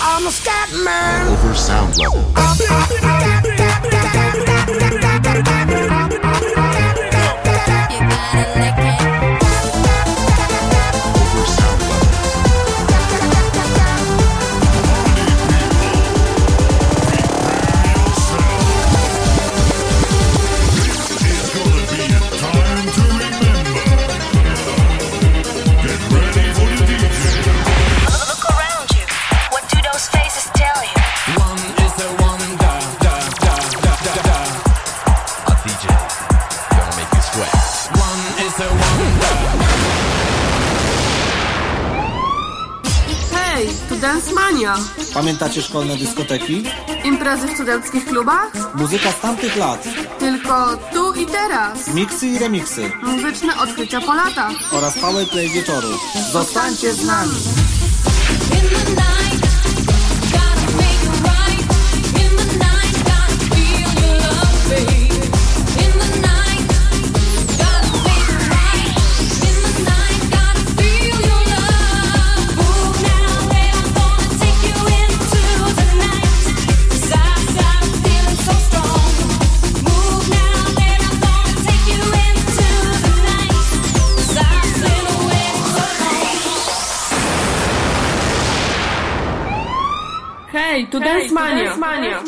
I'm a scat man. Over sound level. Pamiętacie szkolne dyskoteki? Imprezy w studenckich klubach? Muzyka z tamtych lat. Tylko tu i teraz. Miksy i remiksy. Muzyczne odkrycia po latach. Oraz powerplay wieczoru. Zostańcie z nami! To Dance dance mania.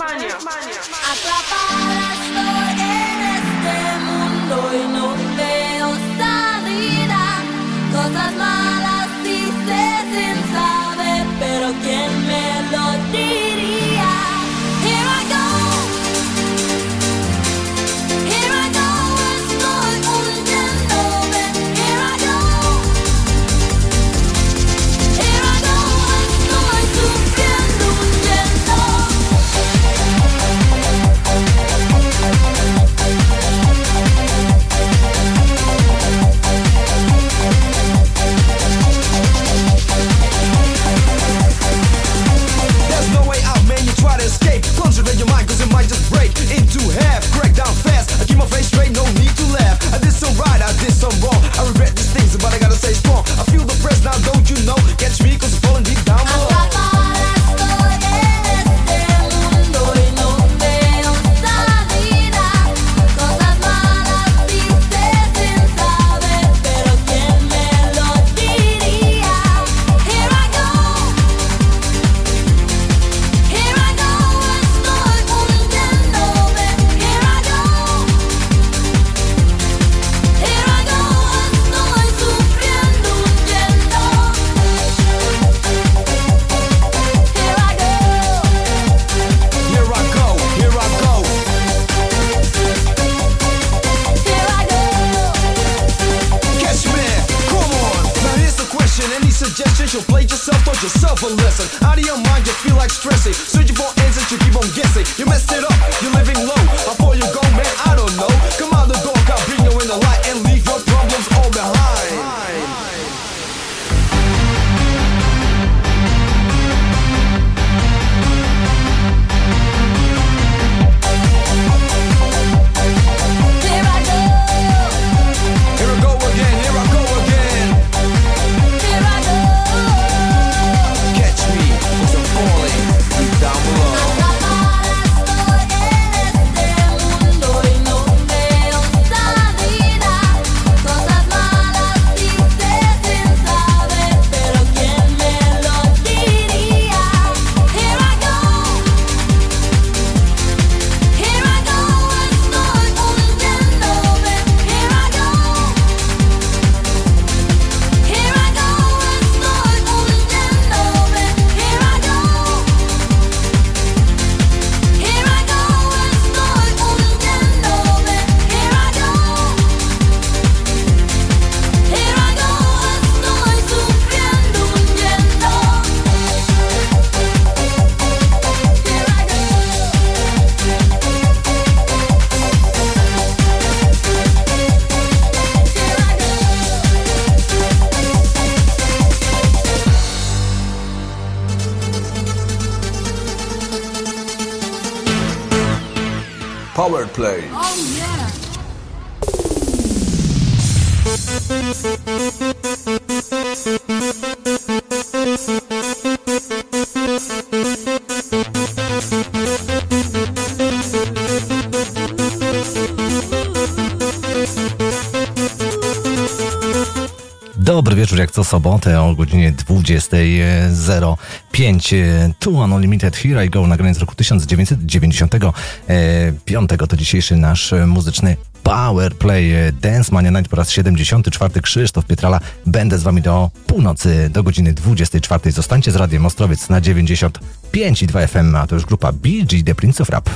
Sobotę o godzinie 20.05. Tu Unlimited Here I Go, nagranie z roku 1995. To dzisiejszy nasz muzyczny Power Play Dance Mania Night po raz 74. Krzysztof Pietrala. Będę z wami do północy, do godziny 24. Zostańcie z Radiem Ostrowiec na 95 i 2 FM, a to już grupa BG The Prince of Rap.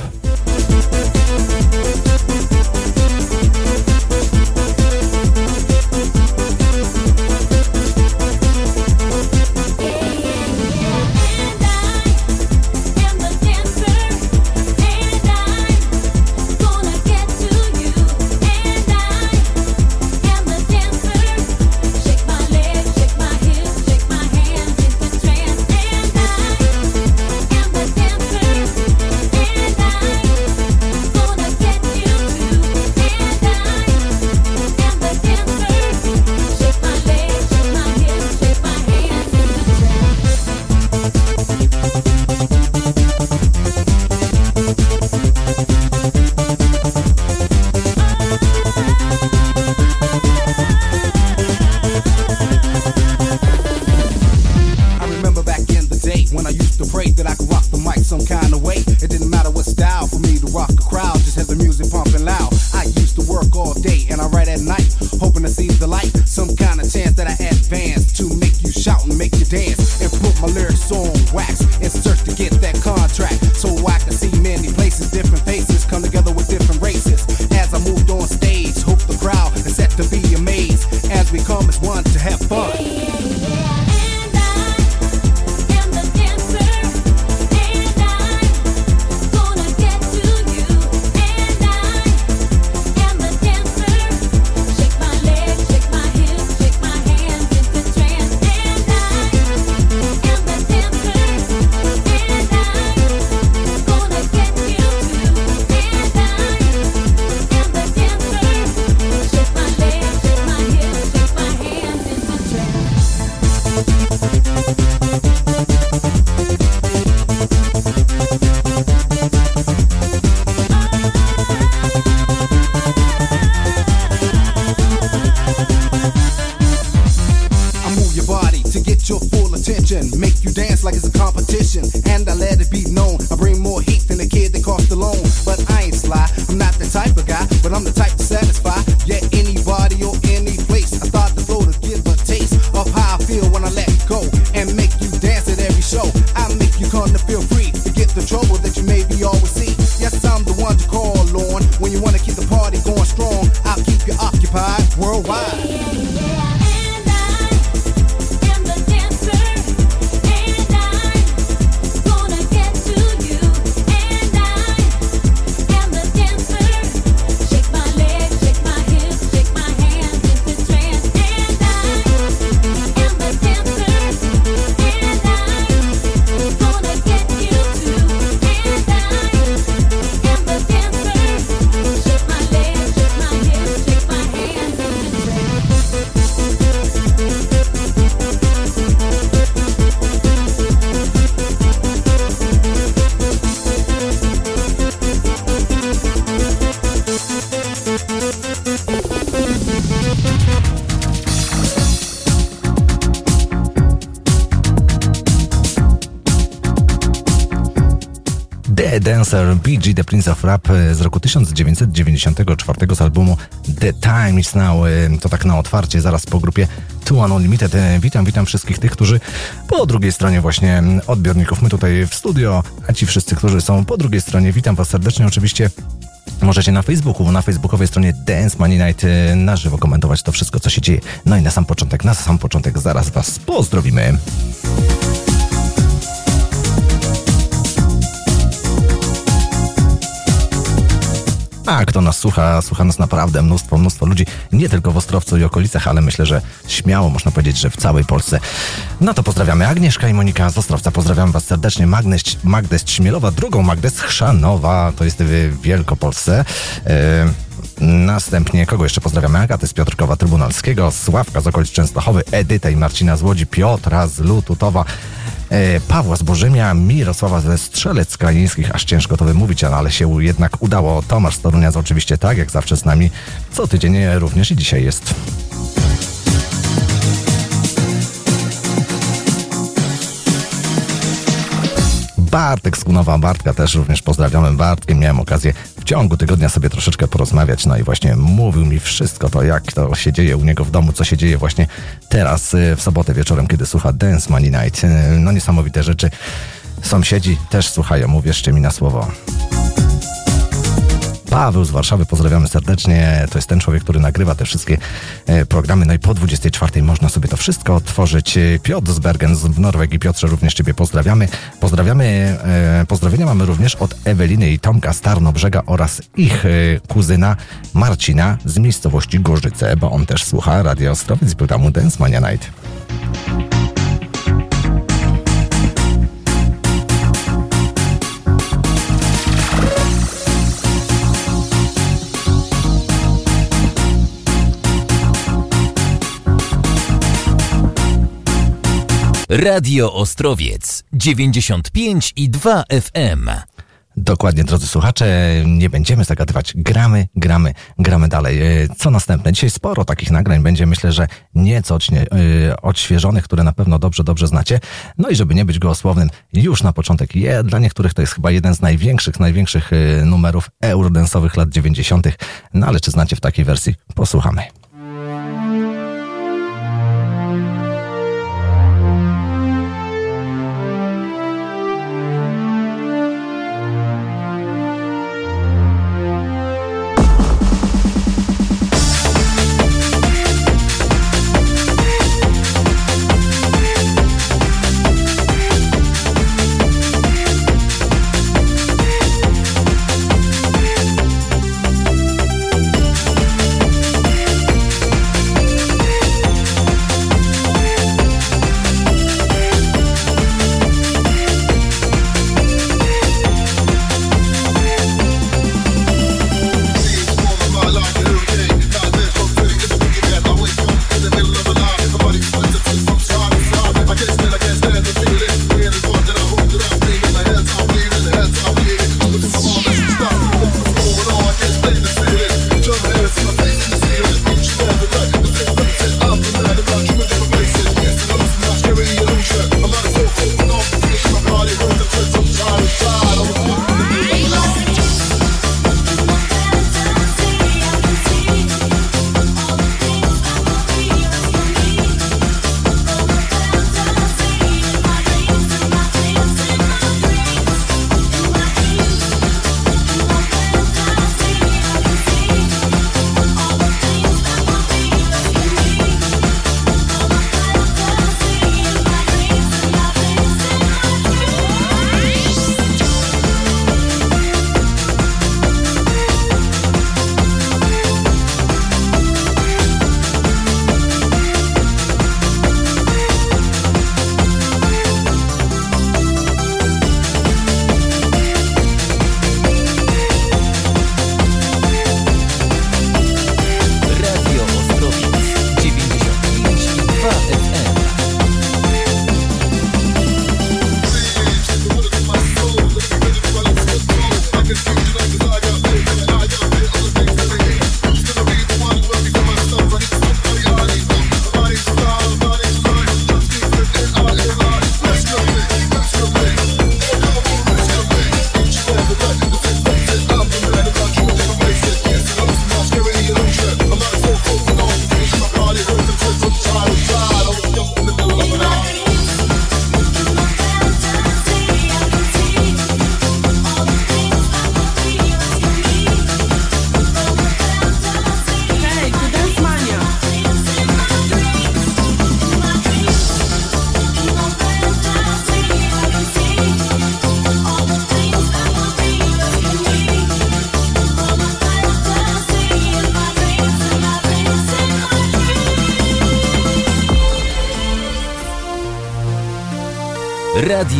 Dancer BG The Prince of Rap e, z roku 1994 z albumu The Time Is Now. E, To tak na otwarcie, zaraz po grupie Two Unlimited. E, Witam, witam wszystkich tych, którzy po drugiej stronie właśnie odbiorników. My tutaj w studio, a ci wszyscy, którzy są po drugiej stronie, witam was serdecznie. Oczywiście Możecie na Facebooku, na facebookowej stronie Dance Money Night na żywo komentować to wszystko, co się dzieje. No i na sam początek, na sam początek zaraz Was pozdrowimy. A kto nas słucha, słucha nas naprawdę mnóstwo, mnóstwo ludzi, nie tylko w Ostrowcu i okolicach, ale myślę, że śmiało można powiedzieć, że w całej Polsce. No to pozdrawiamy Agnieszka i Monika z Ostrowca, pozdrawiam Was serdecznie. Magnes, Magdes Ćmielowa, drugą Magdes Chrzanowa, to jest w Wielkopolsce. E, Następnie kogo jeszcze pozdrawiamy? Agaty z Piotrkowa Trybunalskiego, Sławka z okolic Częstochowy, Edyta i Marcina z Łodzi, Piotra z Lututowa, E, Pawła Zbożymia, Mirosława ze Strzelec Krajeńskich, aż ciężko to wymówić, ale się jednak udało. Tomasz Storunia oczywiście tak, jak zawsze z nami, co tydzień również i dzisiaj jest. Bartek z Kunowa. Bartka też również pozdrawiamy. Bartkiem miałem okazję w ciągu tygodnia sobie troszeczkę porozmawiać. No i właśnie mówił mi wszystko to, jak to się dzieje u niego w domu, co się dzieje właśnie teraz y, w sobotę wieczorem, kiedy słucha Dance Money Night. Y, No niesamowite rzeczy. Sąsiedzi też słuchają, uwierzcie mi na słowo. Paweł z Warszawy, pozdrawiamy serdecznie. To jest ten człowiek, który nagrywa te wszystkie e, programy. No i po 24 można sobie to wszystko odtworzyć. E, Piotr z Bergen w Norwegii. Piotrze, również Ciebie pozdrawiamy. Pozdrawiamy, e, pozdrowienia mamy również od Eweliny i Tomka z Tarnobrzega oraz ich kuzyna Marcina z miejscowości Gorzyce, bo on też słucha Radio Ostrowiec i programu Dance Mania Night. Radio Ostrowiec 95 i 2 FM. Dokładnie, drodzy słuchacze, nie będziemy zagadywać. Gramy, gramy, gramy dalej. E, Co następne? Dzisiaj sporo takich nagrań będzie, myślę, że nieco e, odświeżonych, które na pewno dobrze, dobrze znacie. No i żeby nie być gołosłownym, już na początek, je, dla niektórych to jest chyba jeden z największych, największych e, numerów eurodensowych lat 90. No ale czy znacie w takiej wersji? Posłuchamy.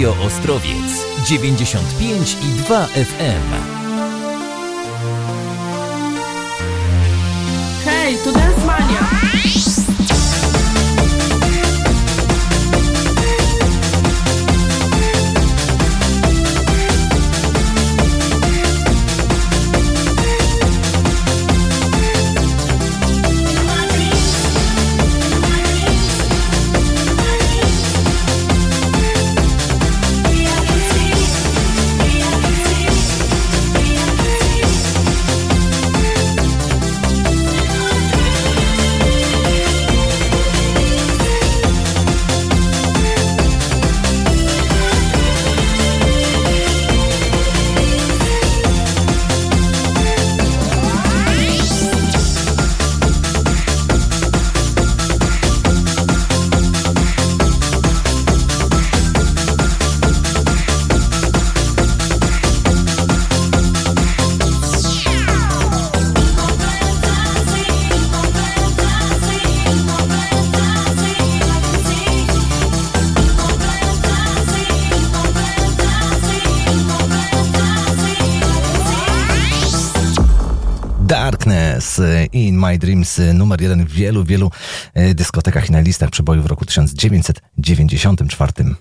Radio Ostrowiec 95 i 2 FM. Hej, tu Dance Mania. My Dreams, y, numer jeden w wielu, wielu y, dyskotekach i na listach przebojów w roku 1994.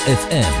FM.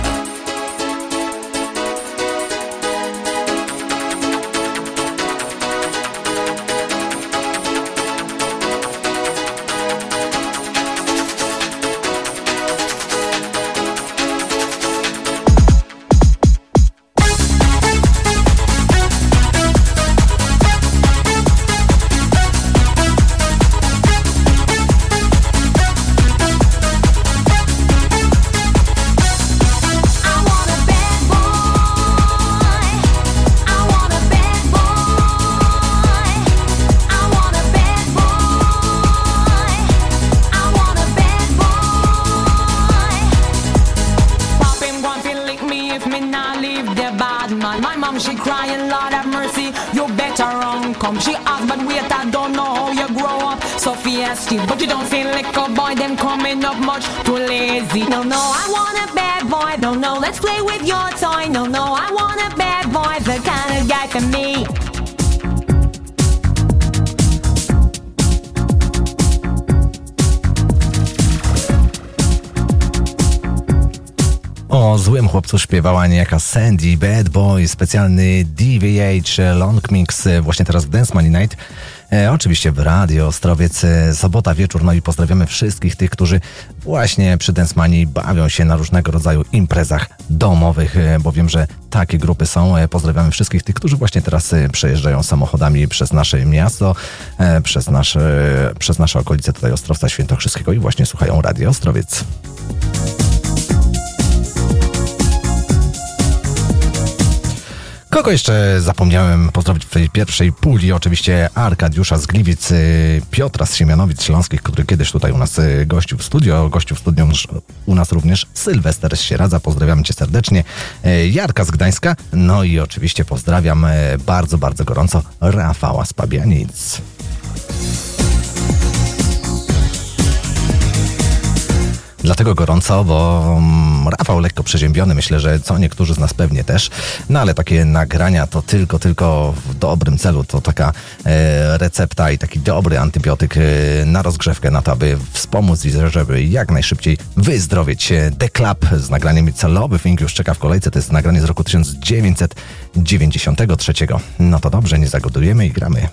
Śpiewała niejaka Sandy, Bad Boy, specjalny DVH Long Mix właśnie teraz w Dance Money Night. E, oczywiście w Radio Ostrowiec, e, sobota wieczór, no i pozdrawiamy wszystkich tych, którzy właśnie przy Dance Money bawią się na różnego rodzaju imprezach domowych, e, bo wiem, że takie grupy są. E, pozdrawiamy wszystkich tych, którzy właśnie teraz przejeżdżają samochodami przez nasze miasto, przez nasze, przez nasze okolice tutaj Ostrowca Świętokrzyskiego i właśnie słuchają Radio Ostrowiec. Kogo jeszcze zapomniałem pozdrowić w tej pierwszej puli? Oczywiście Arkadiusza z Gliwic, Piotra z Siemianowic Śląskich, który kiedyś tutaj u nas y, gościł w studio. Gościł w studio u nas również Sylwester z Sieradza. Pozdrawiam cię serdecznie. Y, Jarka z Gdańska. No i oczywiście pozdrawiam y, bardzo, bardzo gorąco Rafała z Pabianic. Dlatego gorąco, bo mm, Rafał lekko przeziębiony, myślę, że co niektórzy z nas pewnie też. No ale takie nagrania to tylko, tylko w dobrym celu. To taka e, recepta i taki dobry antybiotyk e, na rozgrzewkę, na to, aby wspomóc i żeby jak najszybciej wyzdrowieć. The Club z nagraniem celowy Fink już czeka w kolejce. To jest nagranie z roku 1993. No to dobrze, nie zagodujemy i gramy.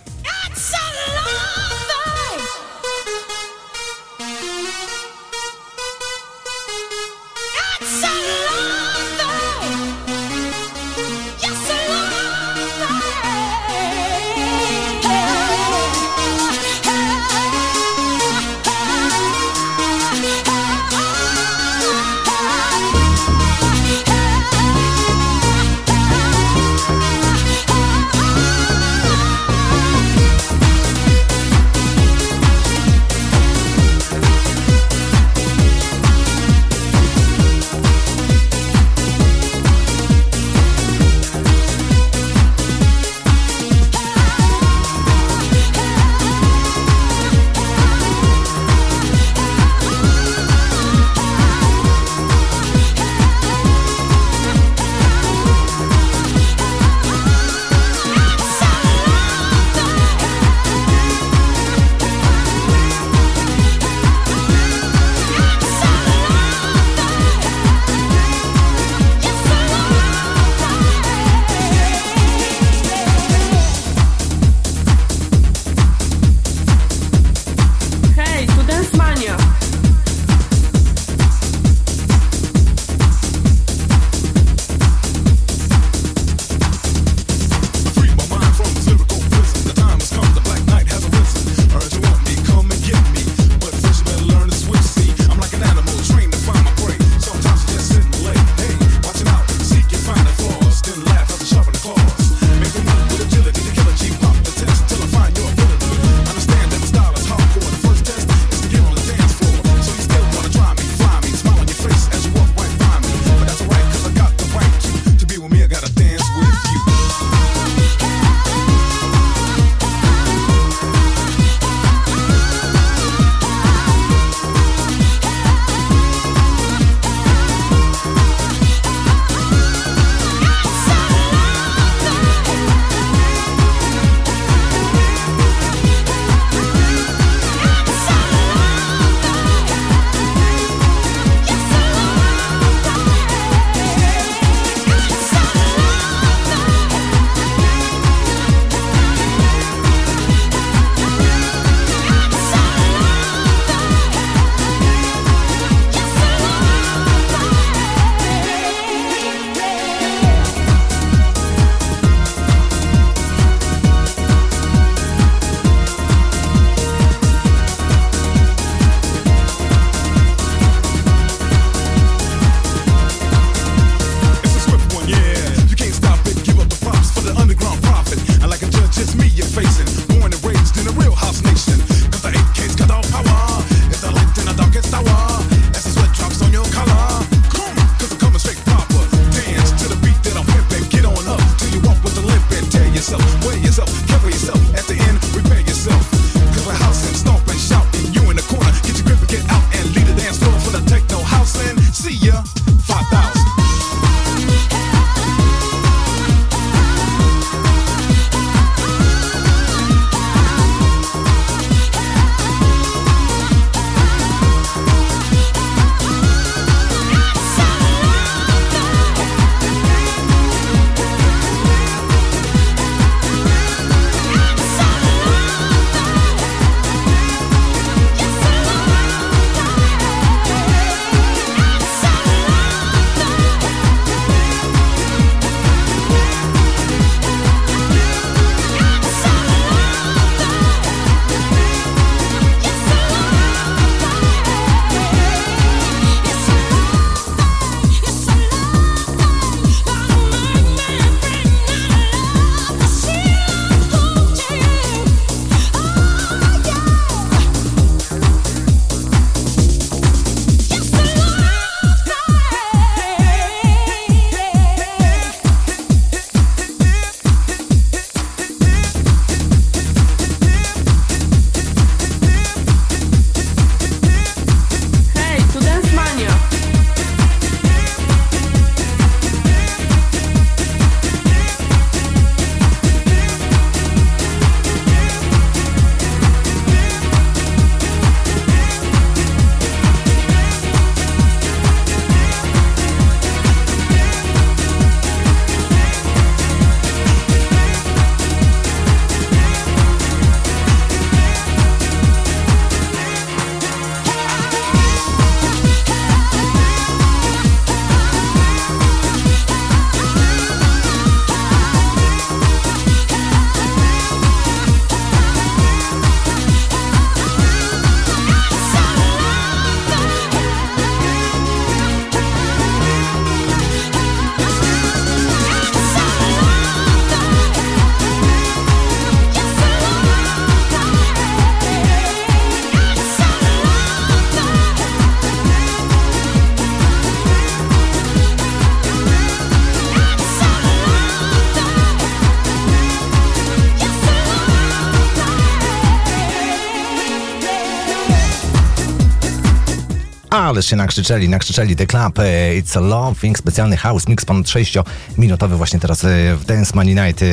Ależ się nakrzyczeli, nakrzyczeli The Club, e, It's a Loving, specjalny house mix, ponad 6-minutowy właśnie teraz e, w Dance Money Night. E,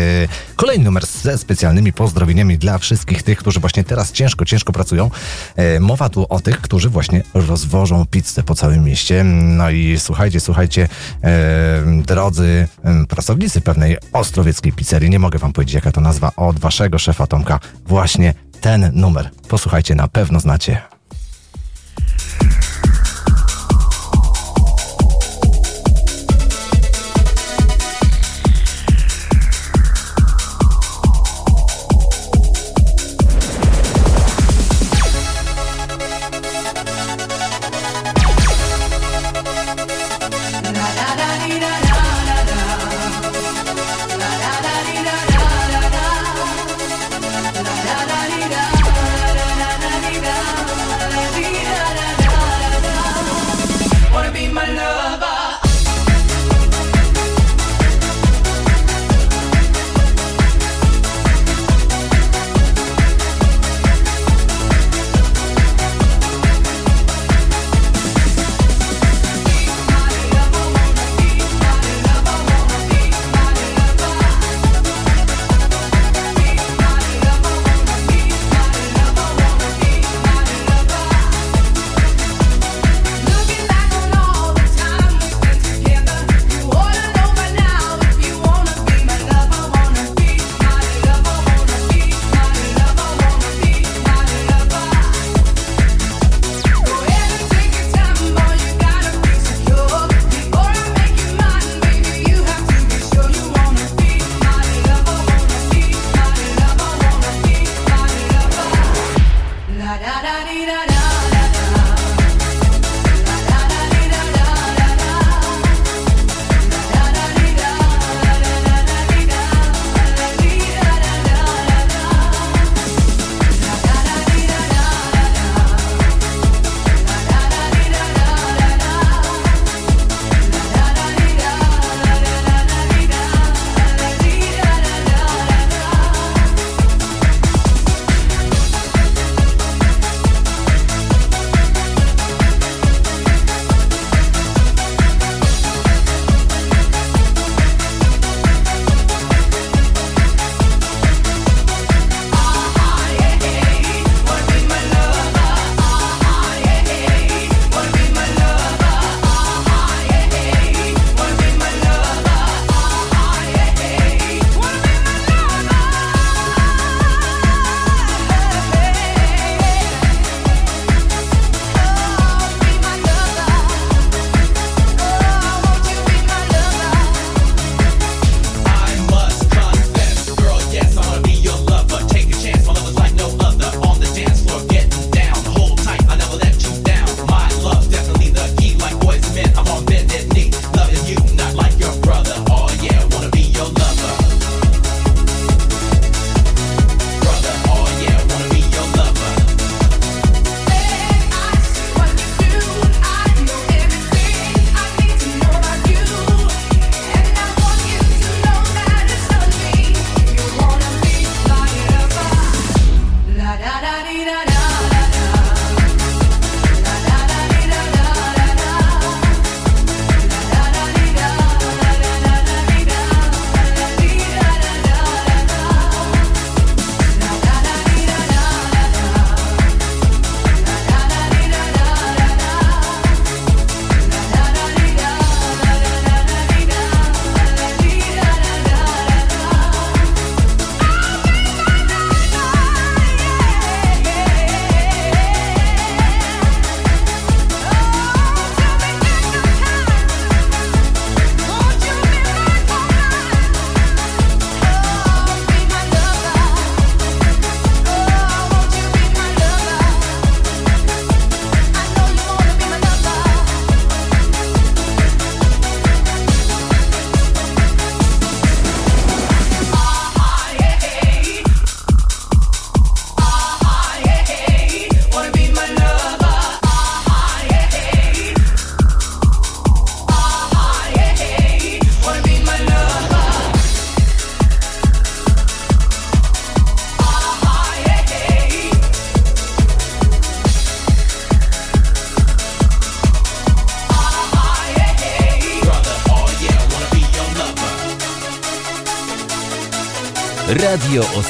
Kolejny numer ze specjalnymi pozdrowieniami dla wszystkich tych, którzy właśnie teraz ciężko, ciężko pracują. Mowa tu o tych, którzy właśnie rozwożą pizzę po całym mieście. No i słuchajcie, słuchajcie, drodzy pracownicy pewnej ostrowieckiej pizzerii, nie mogę wam powiedzieć jaka to nazwa, od waszego szefa Tomka, właśnie ten numer. Posłuchajcie, na pewno znacie.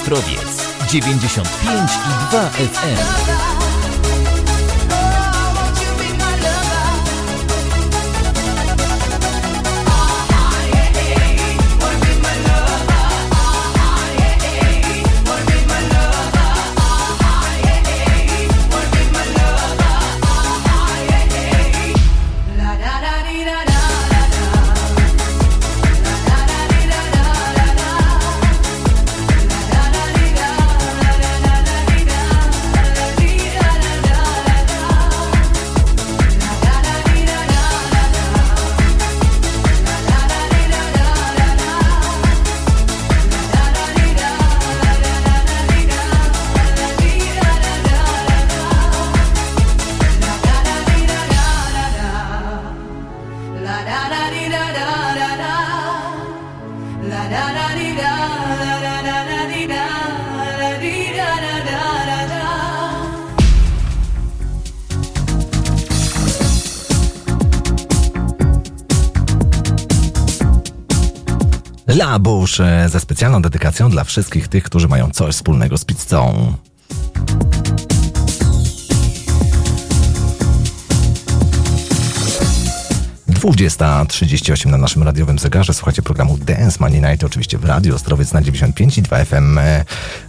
Ostrowiec 95 i 2 FM. Labusz e, ze specjalną dedykacją dla wszystkich tych, którzy mają coś wspólnego z pizzą. Dwudziesta na naszym radiowym zegarze. Słuchacie programu Dance Money Night, oczywiście w Radio Ostrowiec na 95 i 2 FM.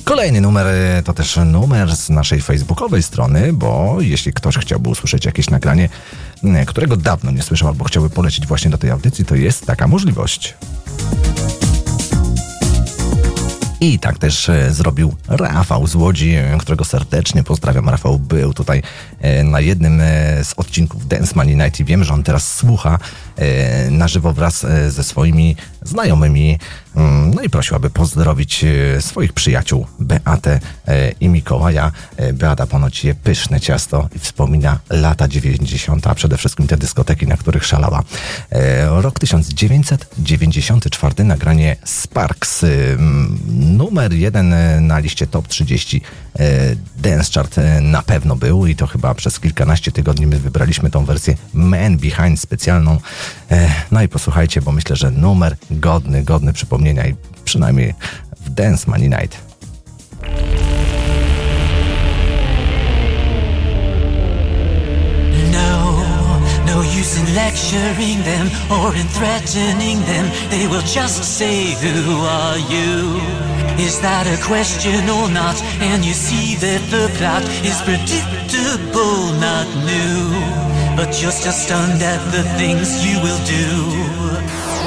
Kolejny numer e, to też numer z naszej facebookowej strony, bo jeśli ktoś chciałby usłyszeć jakieś nagranie, którego dawno nie słyszał albo chciałby polecić właśnie do tej audycji, to jest taka możliwość. I tak też e, zrobił Rafał z Łodzi, e, którego serdecznie pozdrawiam. Rafał był tutaj e, na jednym z odcinków Dance Money Night i wiem, że on teraz słucha na żywo wraz ze swoimi znajomymi. Mm, No i prosił, aby pozdrowić swoich przyjaciół Beatę i Mikołaja. E, Beata ponoć je pyszne ciasto i wspomina lata 90., a przede wszystkim te dyskoteki, na których szalała. E, Rok 1994, nagranie Sparks, mm, numer jeden e, na liście top 30 e, Dance Chart e, na pewno był i to chyba przez kilkanaście tygodni my wybraliśmy tą wersję Man Behind specjalną. E, No i posłuchajcie, bo myślę, że numer godny, godny przypomnienia i przynajmniej w Dance Money Night. Lecturing them or in threatening them. They will just say, Who are you? Is that a question or not? And you see that the plot is predictable, not new. But you're still stunned at the things you will do.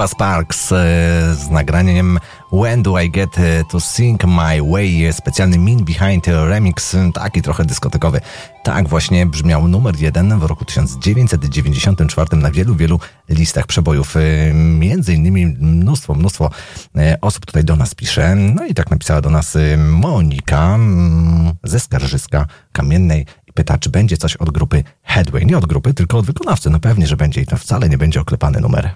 Grupa Sparks e, z nagraniem When Do I Get e, to Sing My Way, specjalny Mean Behind remix, e, taki trochę dyskotekowy. Tak właśnie brzmiał numer jeden w roku 1994 na wielu, wielu listach przebojów. Między innymi mnóstwo, mnóstwo osób tutaj do nas pisze. No i tak napisała do nas Monika mm, ze Skarżyska Kamiennej pyta, czy będzie coś od grupy Headway. Nie od grupy, tylko od wykonawcy. No pewnie, że będzie i to wcale nie będzie oklepany numer.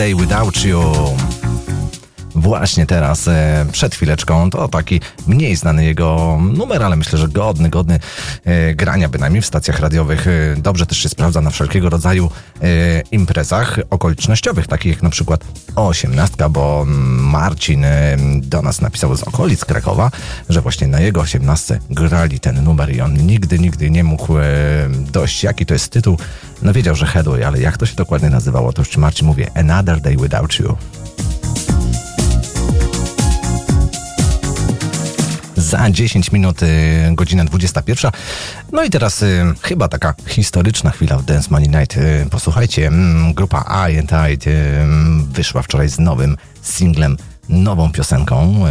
Day Without You. Właśnie teraz, e, przed chwileczką, to taki mniej znany jego numer, ale myślę, że godny, godny e, grania, bynajmniej w stacjach radiowych. E, Dobrze też się sprawdza na wszelkiego rodzaju imprezach okolicznościowych, takich jak na przykład osiemnastka, bo Marcin e, do nas napisał z okolic Krakowa, że właśnie na jego osiemnastce grali ten numer i on nigdy, nigdy nie mógł dojść. Jaki to jest tytuł? No wiedział, że Headway, ale jak to się dokładnie nazywało, to już ci Marcin mówię, Another Day Without You. Za 10 minut, godzina 21. No i teraz y, chyba taka historyczna chwila w Dance Money Night. Y, posłuchajcie, mm, grupa I and I y, wyszła wczoraj z nowym singlem, nową piosenką.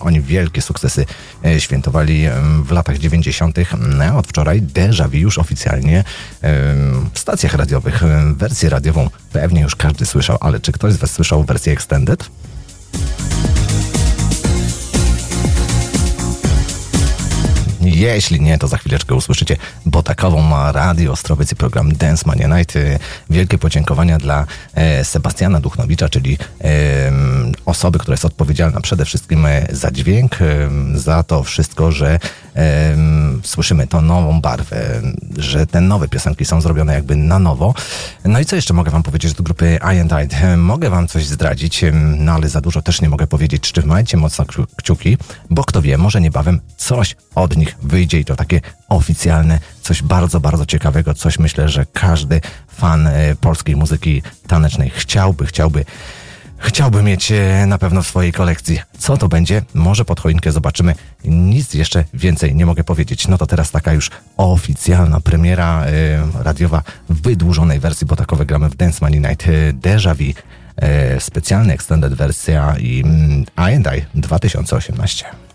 Oni wielkie sukcesy y, świętowali w latach 90. No, od wczoraj Deja Vu już oficjalnie w stacjach radiowych. Wersję radiową pewnie już każdy słyszał, ale czy ktoś z Was słyszał wersję extended? Jeśli nie, to za chwileczkę usłyszycie, bo takową ma Radio Ostrowiec i program Dance Mania Night. Y, Wielkie podziękowania dla e, Sebastiana Duchnowicza, czyli osoby, która jest odpowiedzialna przede wszystkim e, za dźwięk, em, za to wszystko, że em, słyszymy tą nową barwę, że te nowe piosenki są zrobione jakby na nowo. No i co jeszcze mogę wam powiedzieć do grupy I and I? E, Mogę wam coś zdradzić, no ale za dużo też nie mogę powiedzieć. Trzymajcie mocno kciu- kciuki, bo kto wie, może niebawem coś od nich wyjdzie i to takie oficjalne, coś bardzo, bardzo ciekawego, coś myślę, że każdy fan e, polskiej muzyki tanecznej chciałby, chciałby Chciałby mieć e, na pewno w swojej kolekcji. Co to będzie? Może pod choinkę zobaczymy. Nic jeszcze więcej nie mogę powiedzieć. No to teraz taka już oficjalna premiera e, radiowa w wydłużonej wersji, bo takowe gramy w Dance Money Night e, Deja Vu. Specjalny extended wersja i mm, I&I 2018.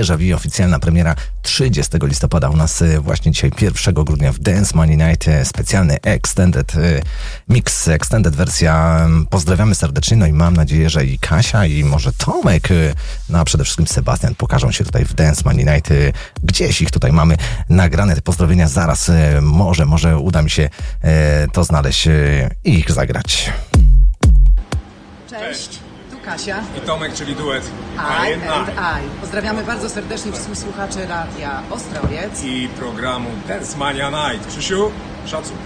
Deja Vu, oficjalna premiera 30 listopada u nas y, właśnie dzisiaj 1 grudnia w Dance Money Night, y, specjalny extended y, mix, extended wersja. Pozdrawiamy serdecznie, no i mam nadzieję, że i Kasia i może Tomek, no a przede wszystkim Sebastian pokażą się tutaj w Dance Money Night. Gdzieś ich tutaj mamy nagrane te pozdrowienia, zaraz może, może uda mi się to znaleźć i ich zagrać. Cześć, Kasia. I Tomek, czyli duet I I&I. and I. Pozdrawiamy bardzo serdecznie wszystkich słuchaczy Radia Ostrowiec. i programu Dance Mania Night. Krzysiu, szacun.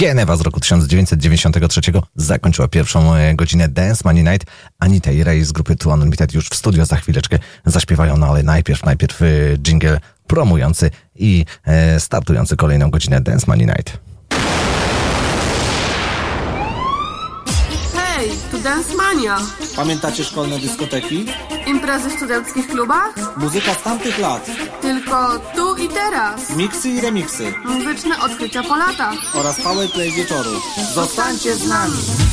Genewa z roku 1993 zakończyła pierwszą e, godzinę Dance Money Night. Anita i Ray z grupy Two Unlimited już w studio za chwileczkę zaśpiewają, no ale najpierw, najpierw y, jingle promujący i e, startujący kolejną godzinę Dance Money Night. Hej, tu Dance Mania. Pamiętacie szkolne dyskoteki? Imprezy w studenckich klubach? Muzyka z tamtych lat. Tylko tu i teraz. Miksy i remiksy. Muzyczne odkrycia po latach. Oraz powerplay wieczoru. Zostańcie z nami!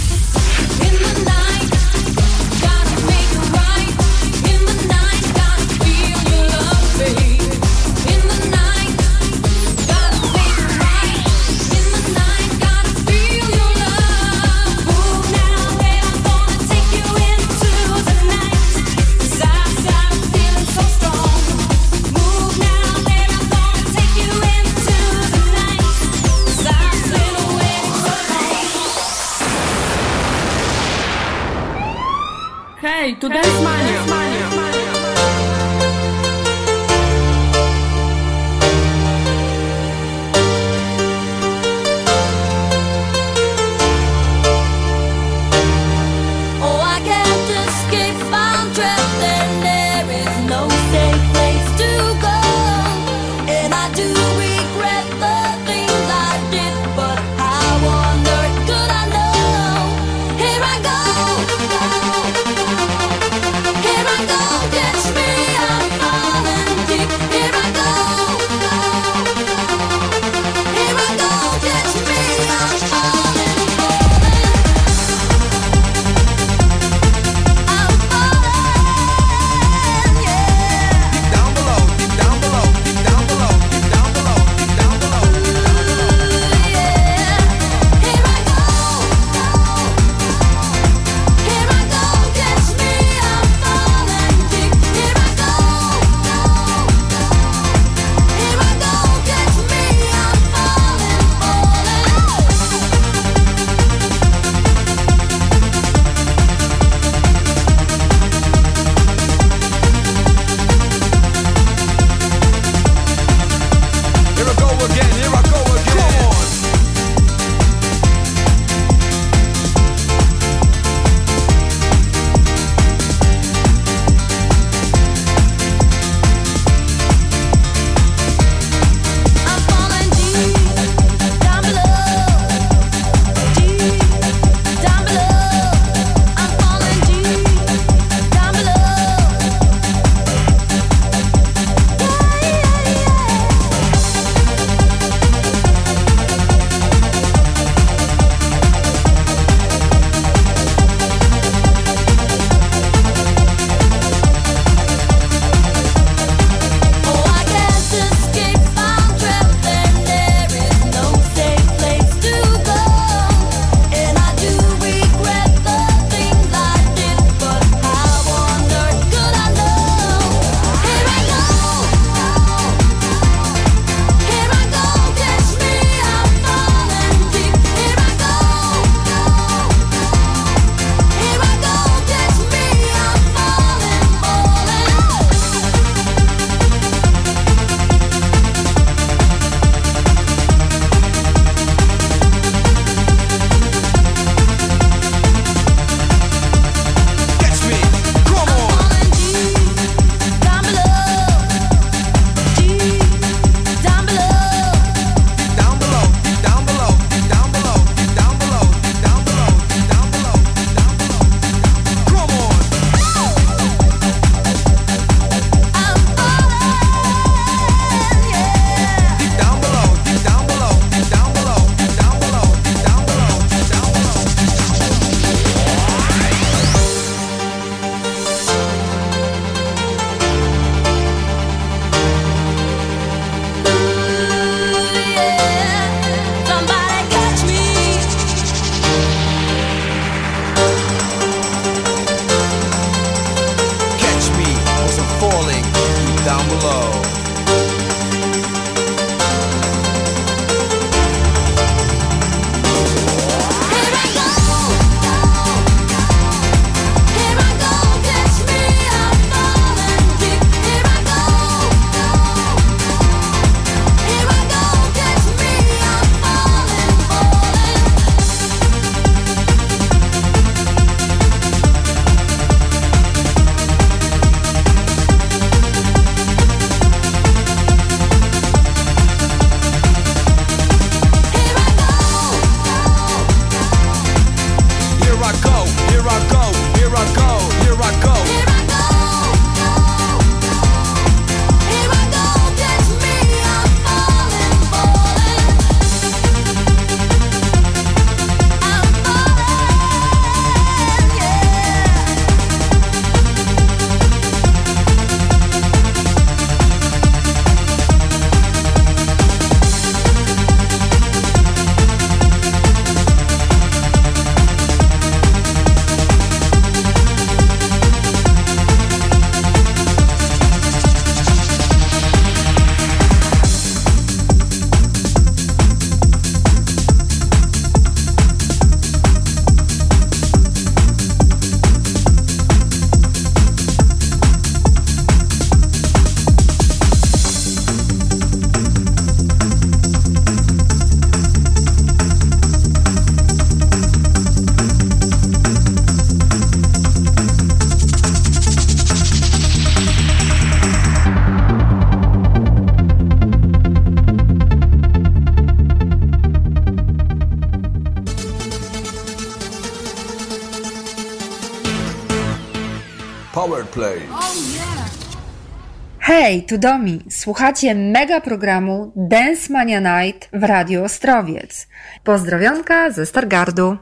Hej, tu Domi. Słuchacie mega programu Dance Mania Night w Radio Ostrowiec. Pozdrowionka ze Stargardu.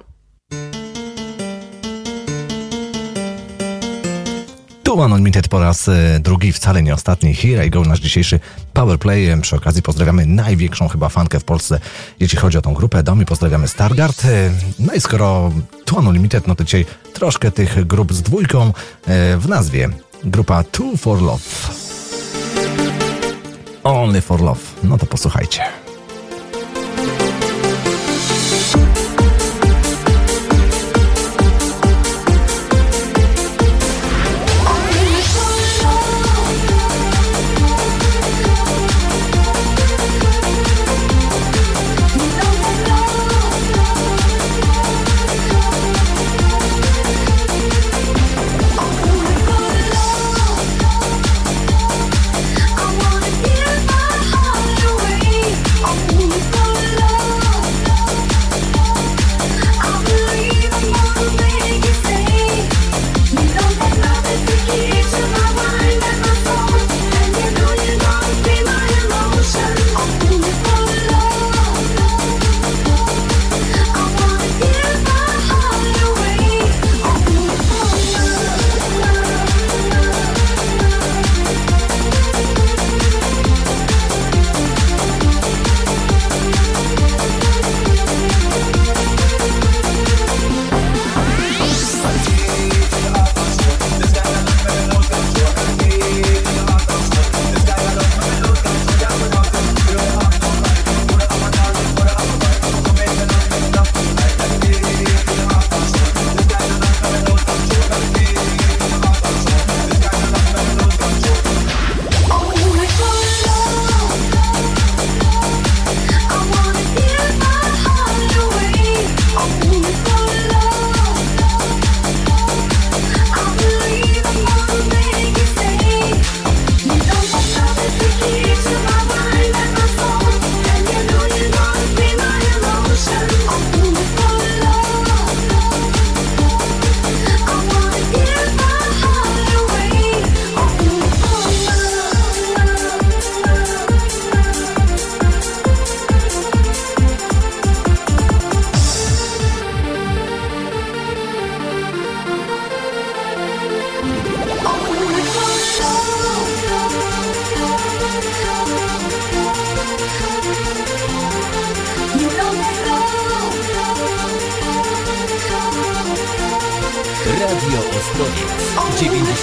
Tu Unlimited po raz e, drugi, wcale nie ostatni. Here I go, nasz dzisiejszy Powerplay. E, Przy okazji pozdrawiamy największą chyba fankę w Polsce, jeśli chodzi o tą grupę. Domi pozdrawiamy Stargard. E, No i skoro tu Unlimited, no to dzisiaj troszkę tych grup z dwójką w nazwie. Grupa Two for Love. Only for Love. No to posłuchajcie.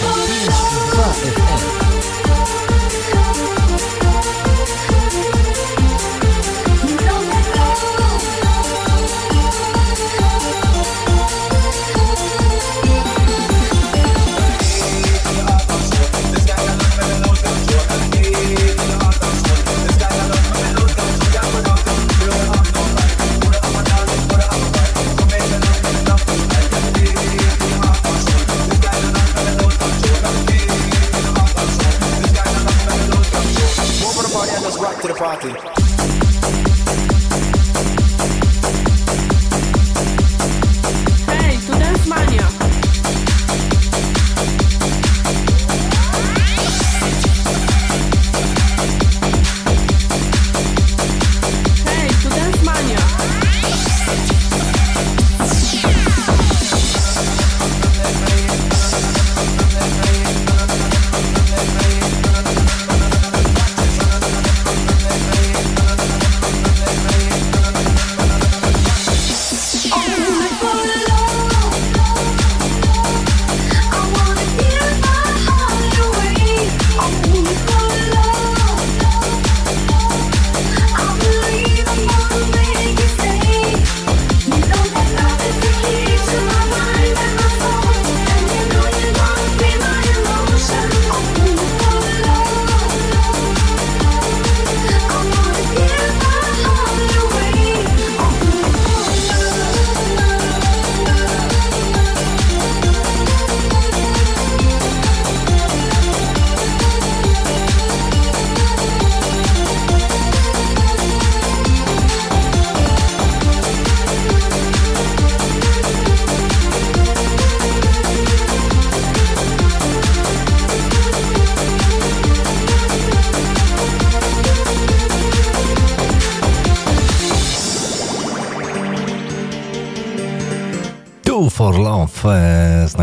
Ostrowiec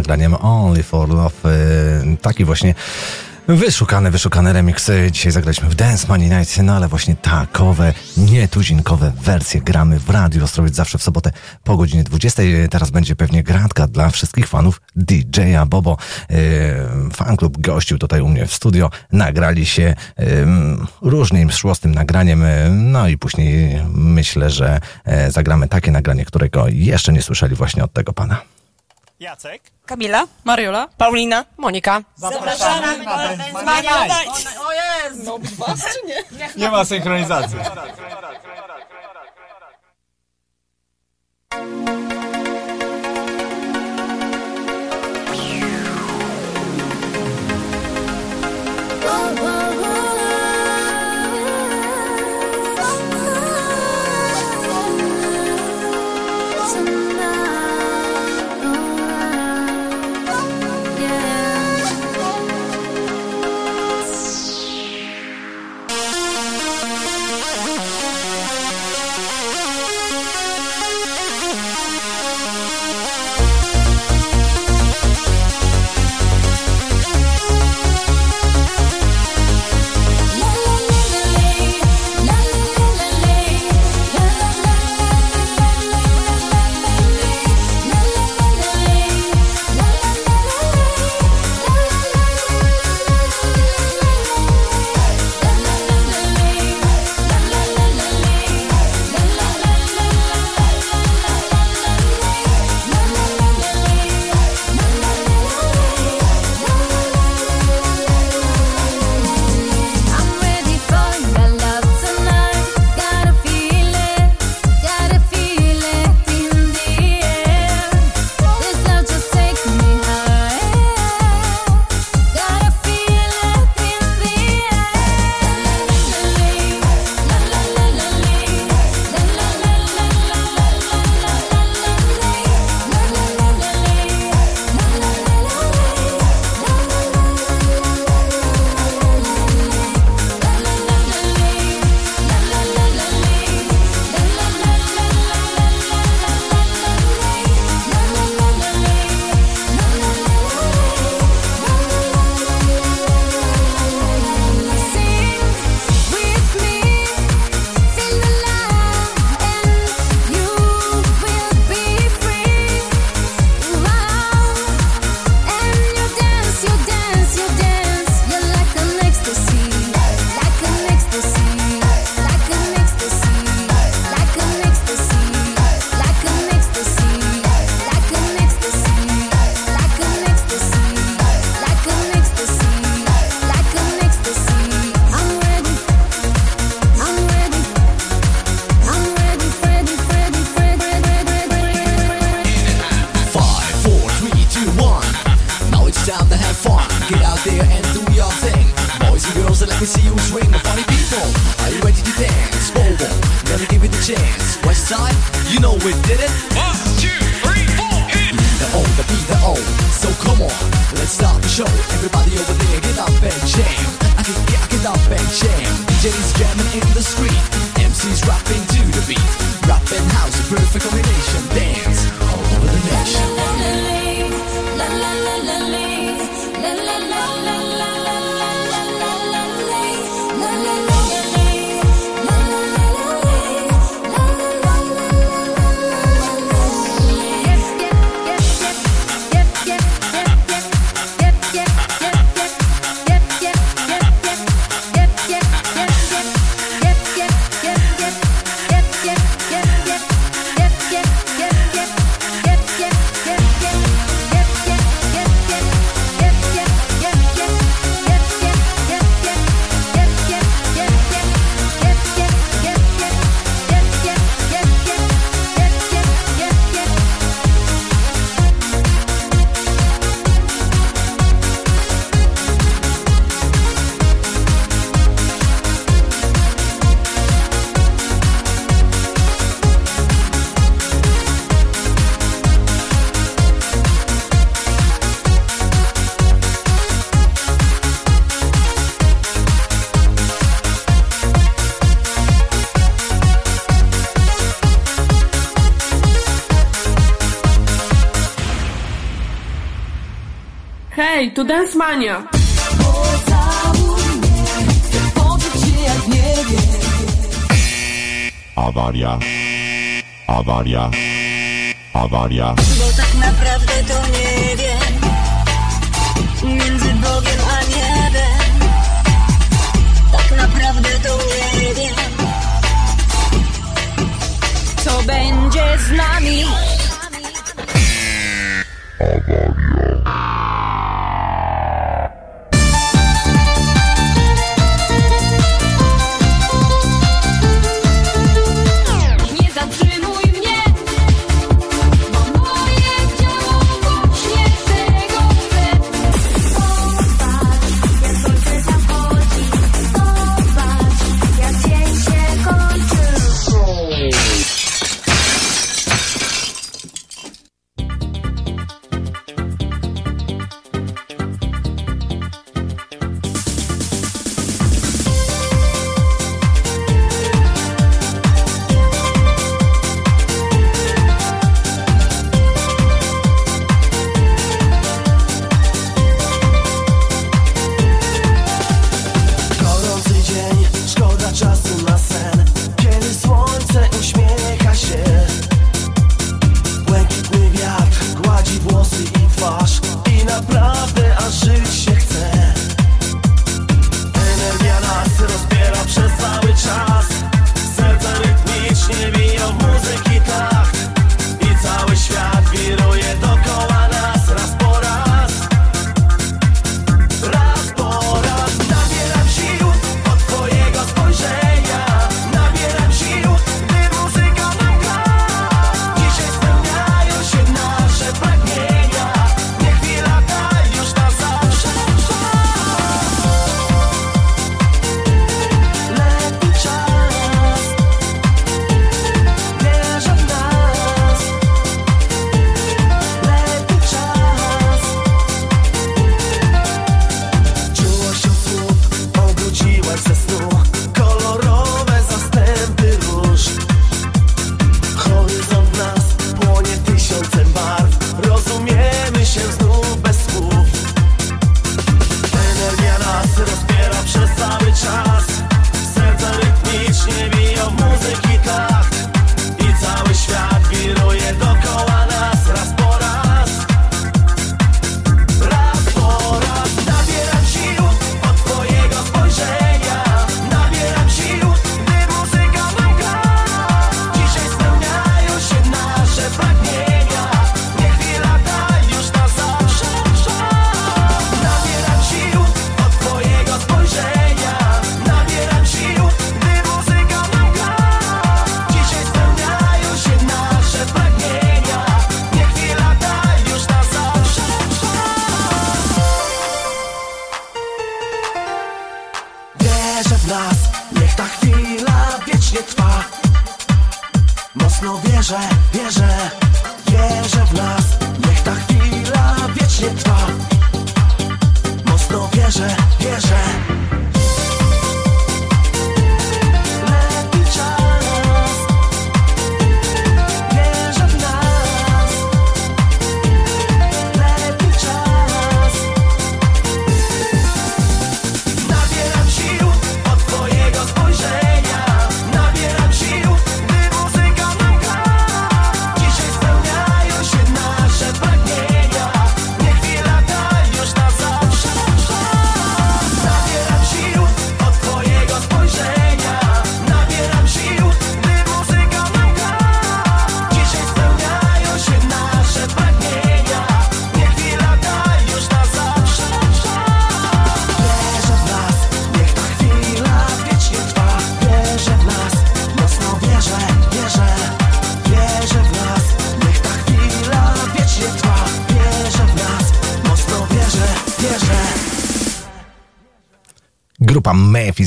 nagraniem Only for Love. E, taki właśnie wyszukany, wyszukany remix. E, dzisiaj zagraliśmy w Dance Money Night, no ale właśnie takowe, nietuzinkowe wersje gramy w Radiu Ostrowiec zawsze w sobotę po godzinie 20. E, teraz będzie pewnie gratka dla wszystkich fanów DJ-a Bobo. Yy, fanklub gościł tutaj u mnie w studio, nagrali się yy, różnym szłostym nagraniem, no i później myślę, że zagramy takie nagranie, którego jeszcze nie słyszeli właśnie od tego pana. Jacek, Kamila, Mariola, Paulina, Monika. Zapraszamy na Będzmania! O jest! No, was czy nie? Nie ma synchronizacji. Hej, to Dance Mania! Awaria. Awaria. Awaria. Bo tak naprawdę to nie wiem. Między Bogiem a niebem. Tak naprawdę to nie wiem. Co będzie z nami?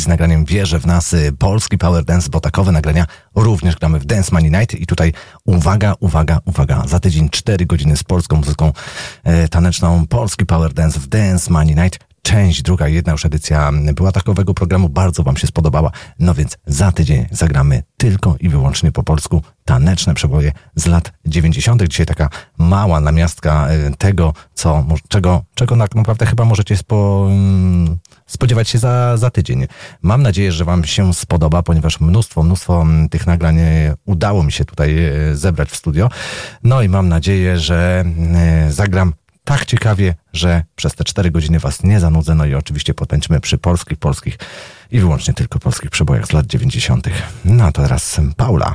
z nagraniem Wierzę w nas, polski power dance, bo takowe nagrania również gramy w Dance Money Night. I tutaj uwaga, uwaga, uwaga, za tydzień 4 godziny z polską muzyką e, taneczną, polski power dance w Dance Money Night. Część druga, jedna już edycja była takowego programu, bardzo Wam się spodobała. No więc za tydzień zagramy tylko i wyłącznie po polsku taneczne przeboje z lat 90. Dzisiaj taka mała namiastka e, tego, co, czego, czego naprawdę chyba możecie spo, mm, spodziewać się za, za tydzień. Mam nadzieję, że Wam się spodoba, ponieważ mnóstwo, mnóstwo tych nagrań e, udało mi się tutaj e, zebrać w studio. No i mam nadzieję, że e, zagram tak ciekawie, że przez te cztery godziny Was nie zanudzę. No i oczywiście potęczmy przy polskich, polskich i wyłącznie tylko polskich przebojach z lat 90. No a teraz Paula.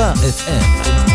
95 i 2 FM.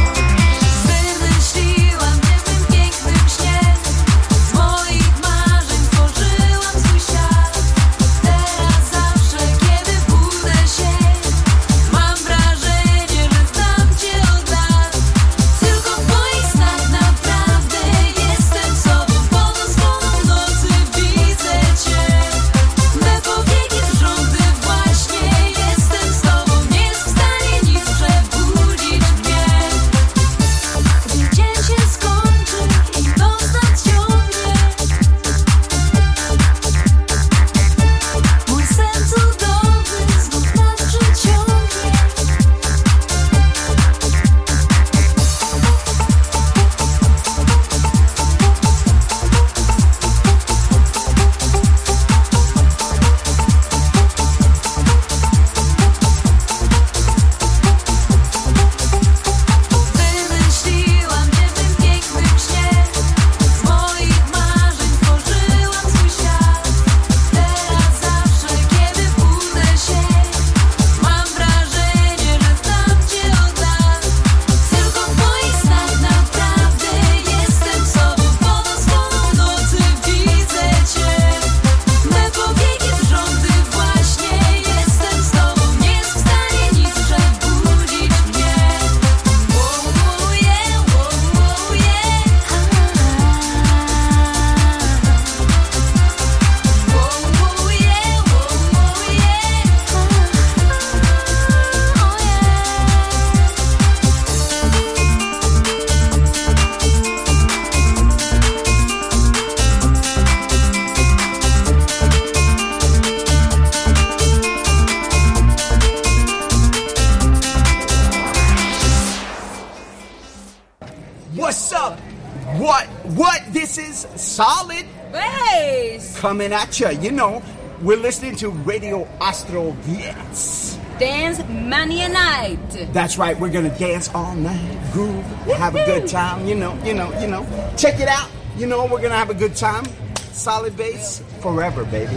coming at you. You know, we're listening to Radio Ostroviets. Dance mania night. That's right. We're gonna dance all night, groove, have a good time. You know, you know, you know. Check it out. You know, we're gonna have a good time. Solid bass forever, baby.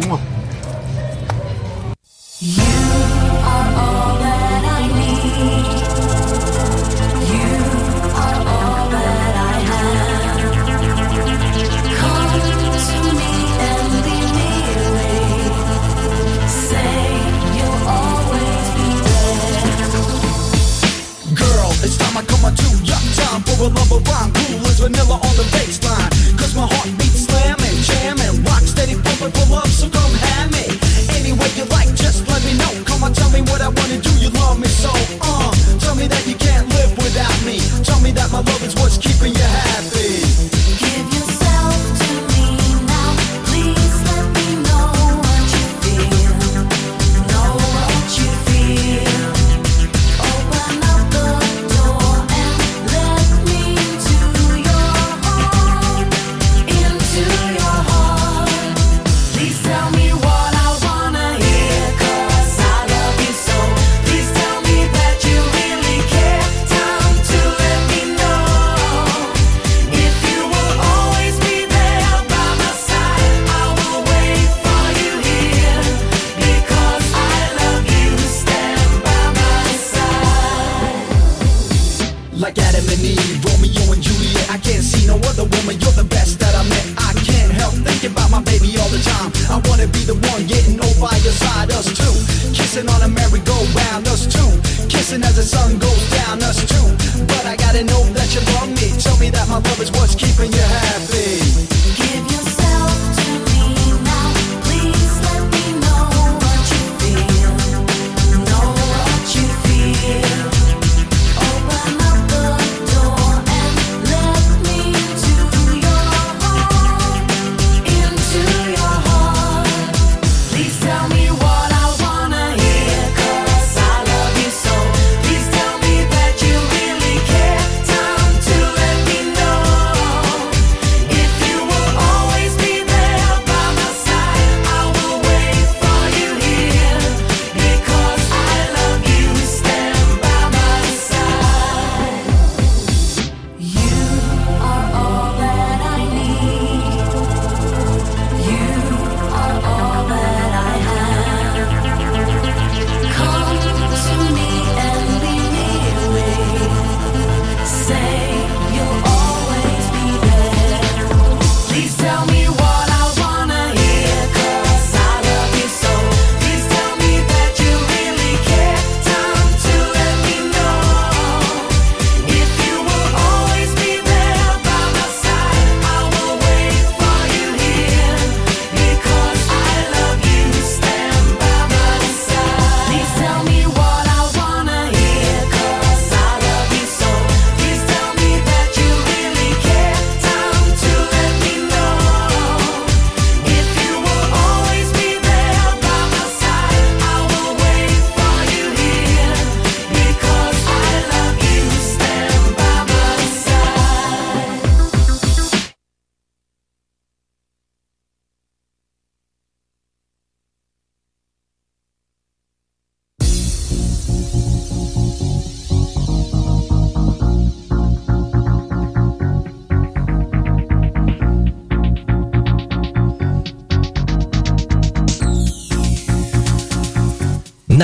Mwah.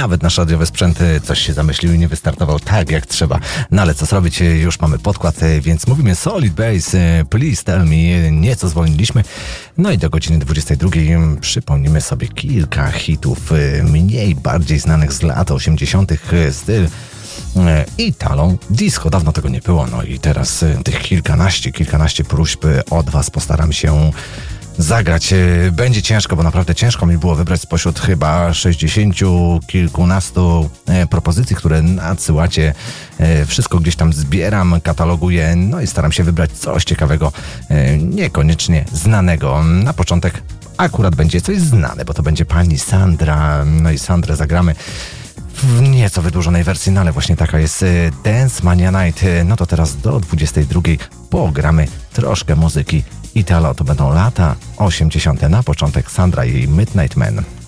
nawet nasz radiowy sprzęt coś się zamyślił i nie wystartował tak jak trzeba. No ale co zrobić, już mamy podkład, więc mówimy Solid Base, please tell me, nieco zwolniliśmy. No i do godziny 22 przypomnimy sobie kilka hitów y, mniej, bardziej znanych z lat 80. Y, styl y, Italo Disco. Dawno tego nie było, no i teraz tych kilkanaście, kilkanaście próśb od Was postaram się zagrać. E, będzie ciężko, bo naprawdę ciężko mi było wybrać spośród chyba 60 kilkunastu e, propozycji, które nadsyłacie. E, wszystko gdzieś tam zbieram, kataloguję, no i staram się wybrać coś ciekawego, niekoniecznie znanego. Na początek akurat będzie coś znane, bo to będzie pani Sandra. No i Sandrę zagramy w nieco wydłużonej wersji, no ale właśnie taka jest Dance Mania Night. No to teraz do 22 pogramy troszkę muzyki Italo to będą lata 80. na początek Sandra i Midnight Man.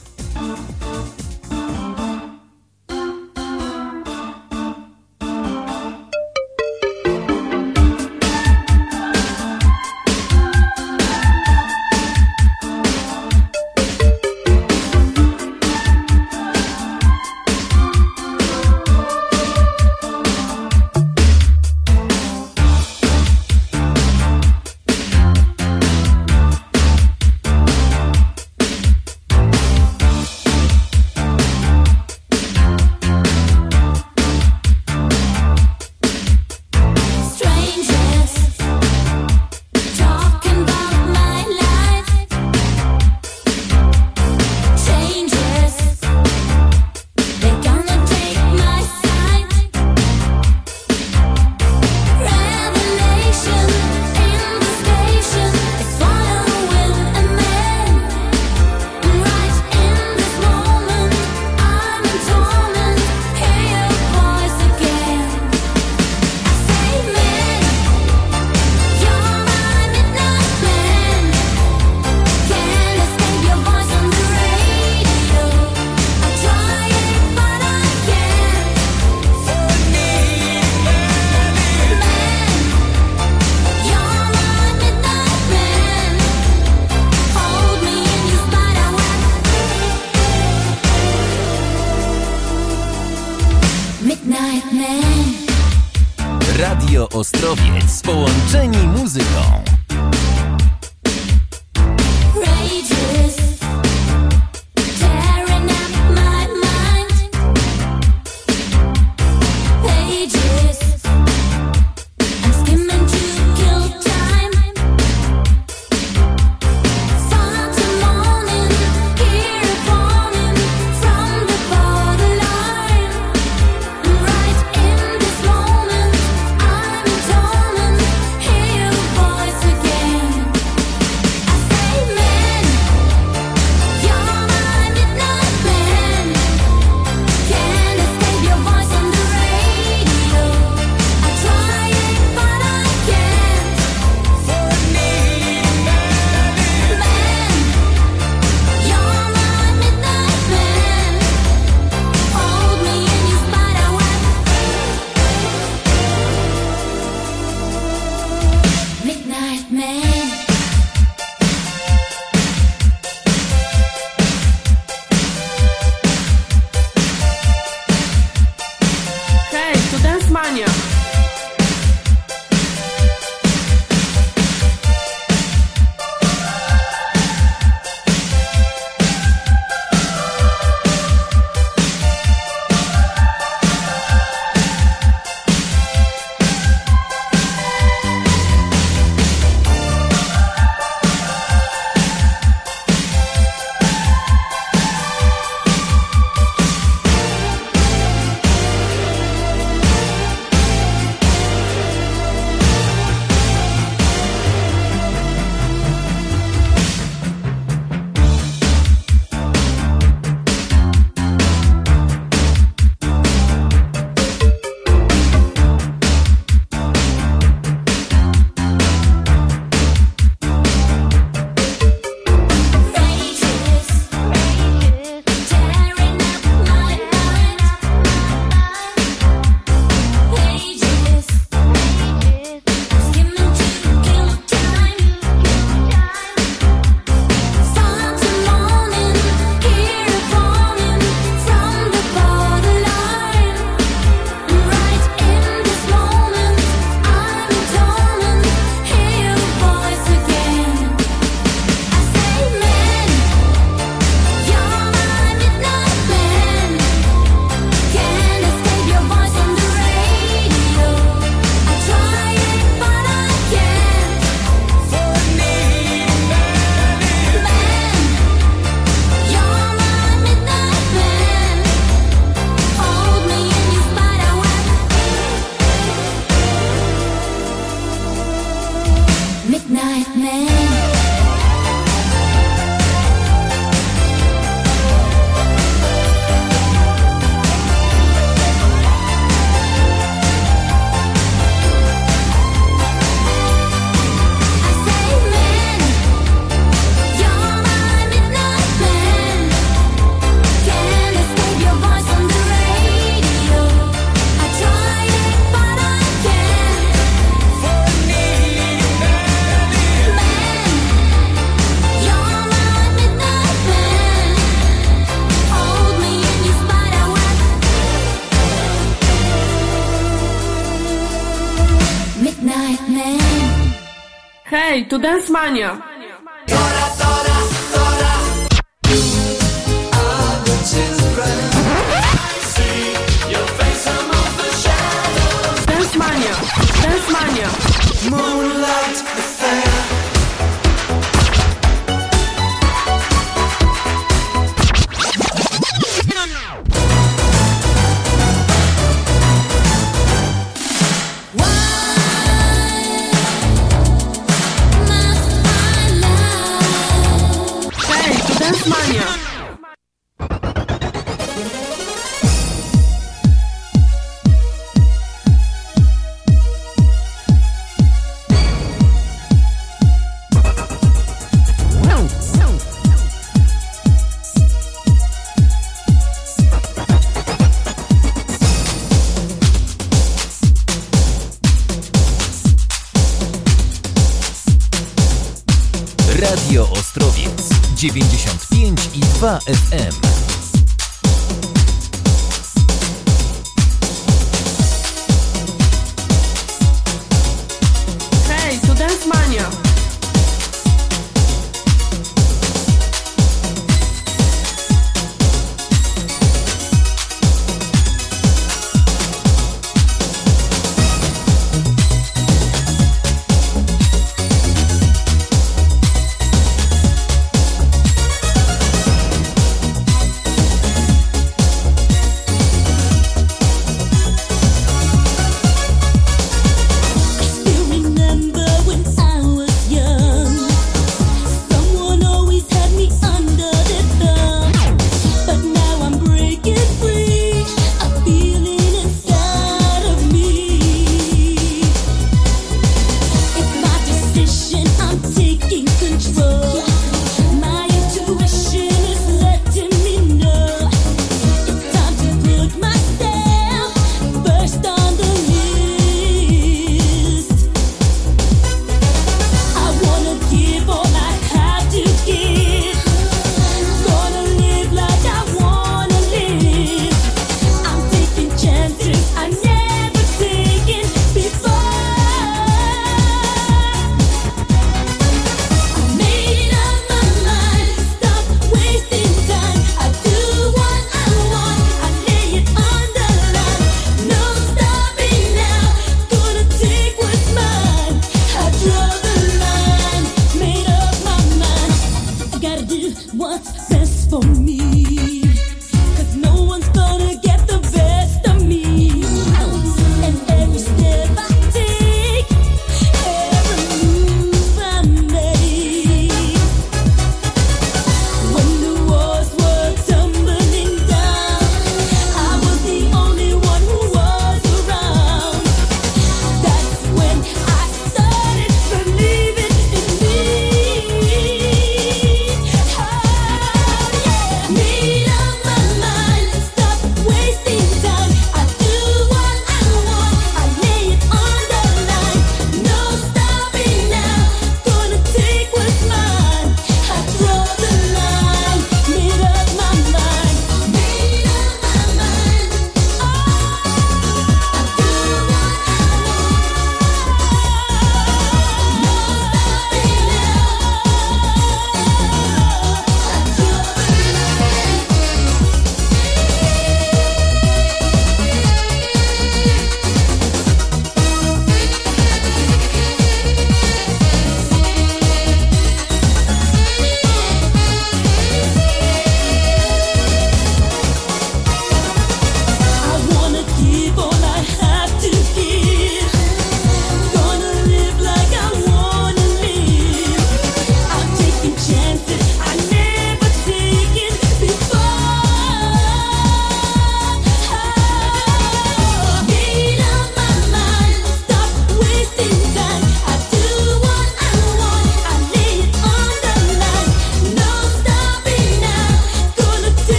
Tu Dance Mania.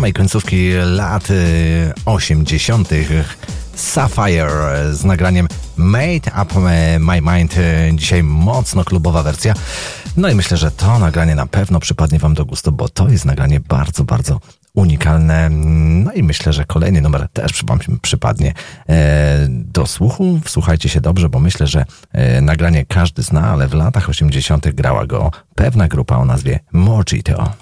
Samej końcówki lat y, 80. Sapphire z nagraniem Made Up My Mind. y, Dzisiaj mocno klubowa wersja. No i myślę, że to nagranie na pewno przypadnie Wam do gustu, bo to jest nagranie bardzo, bardzo unikalne. No i myślę, że kolejny numer też przypadnie do słuchu. Wsłuchajcie się dobrze, bo myślę, że nagranie każdy zna, ale w latach 80. grała go pewna grupa o nazwie Mojito.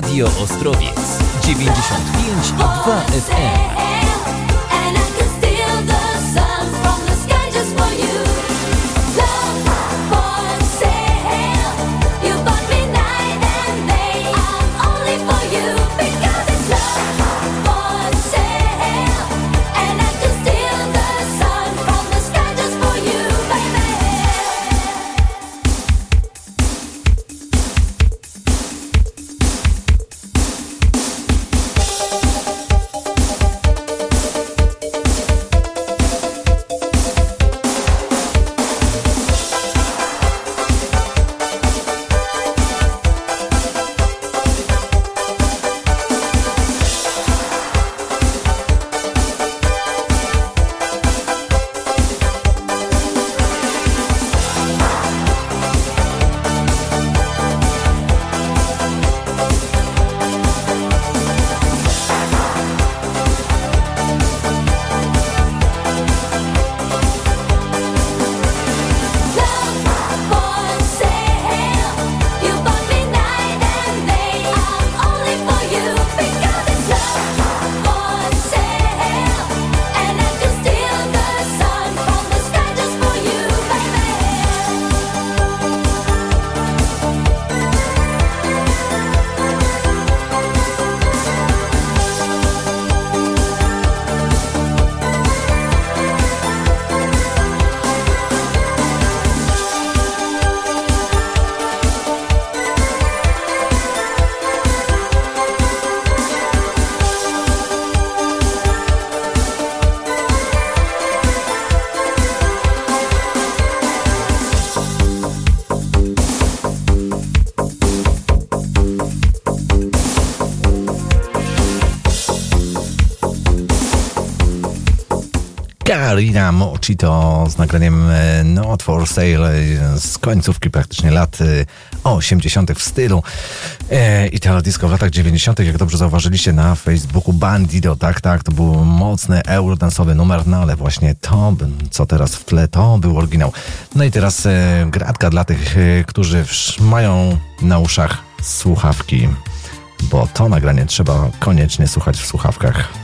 Radio Ostrowiec 95 i 2 FM. Marina Mocito z nagraniem e, no, Not for Sale e, z końcówki praktycznie lat e, 80. w stylu i teledisco w latach 90. jak dobrze zauważyliście na Facebooku Bandido, tak, tak, to był mocny eurodansowy numer, no ale właśnie to, co teraz w tle, to był oryginał. No i teraz gratka dla tych, którzy mają na uszach słuchawki, bo to nagranie trzeba koniecznie słuchać w słuchawkach.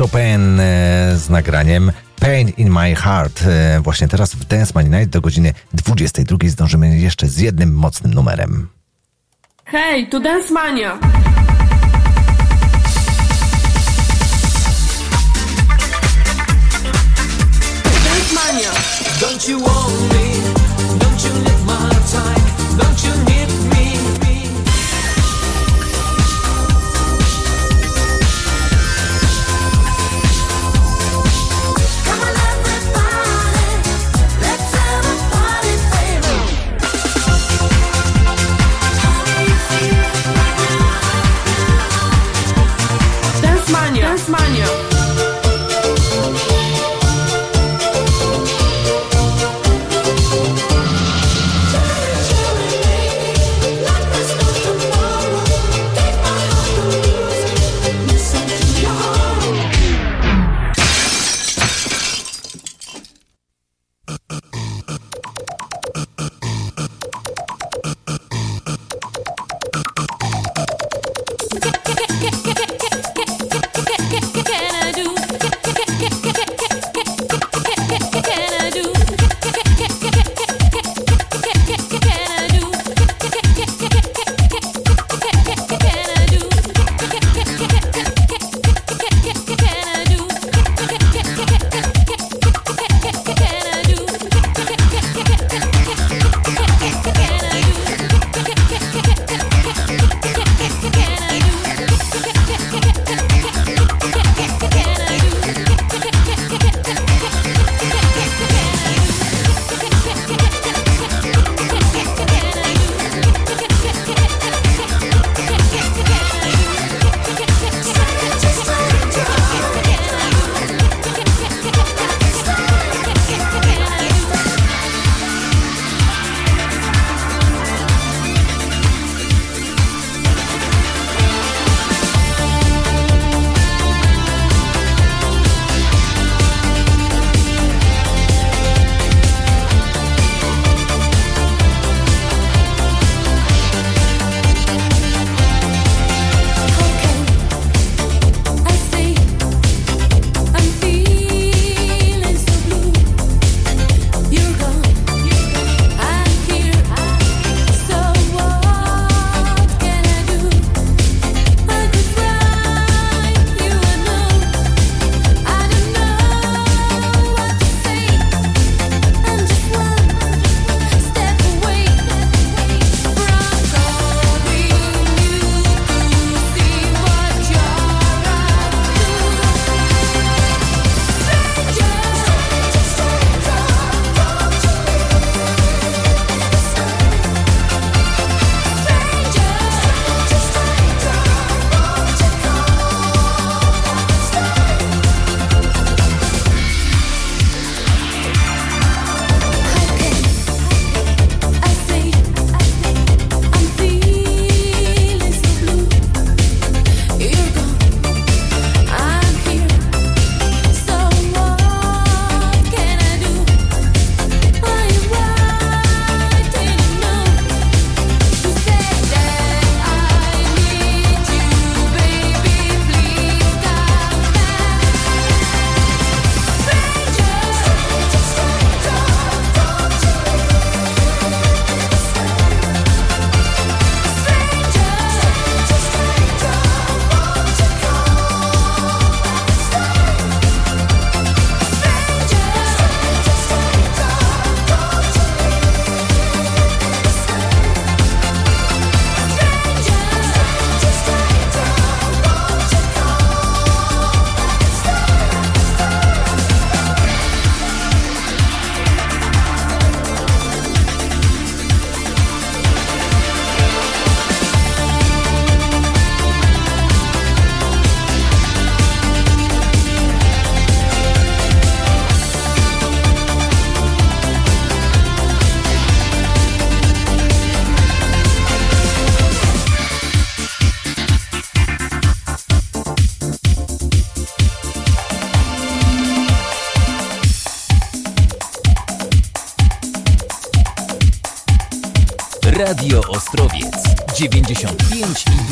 Chopin e, z nagraniem Pain in My Heart. E, właśnie teraz w Dance Money Night do godziny 22 zdążymy jeszcze z jednym mocnym numerem. Hej, to Dance Mania! Dance Mania! Don't you want me?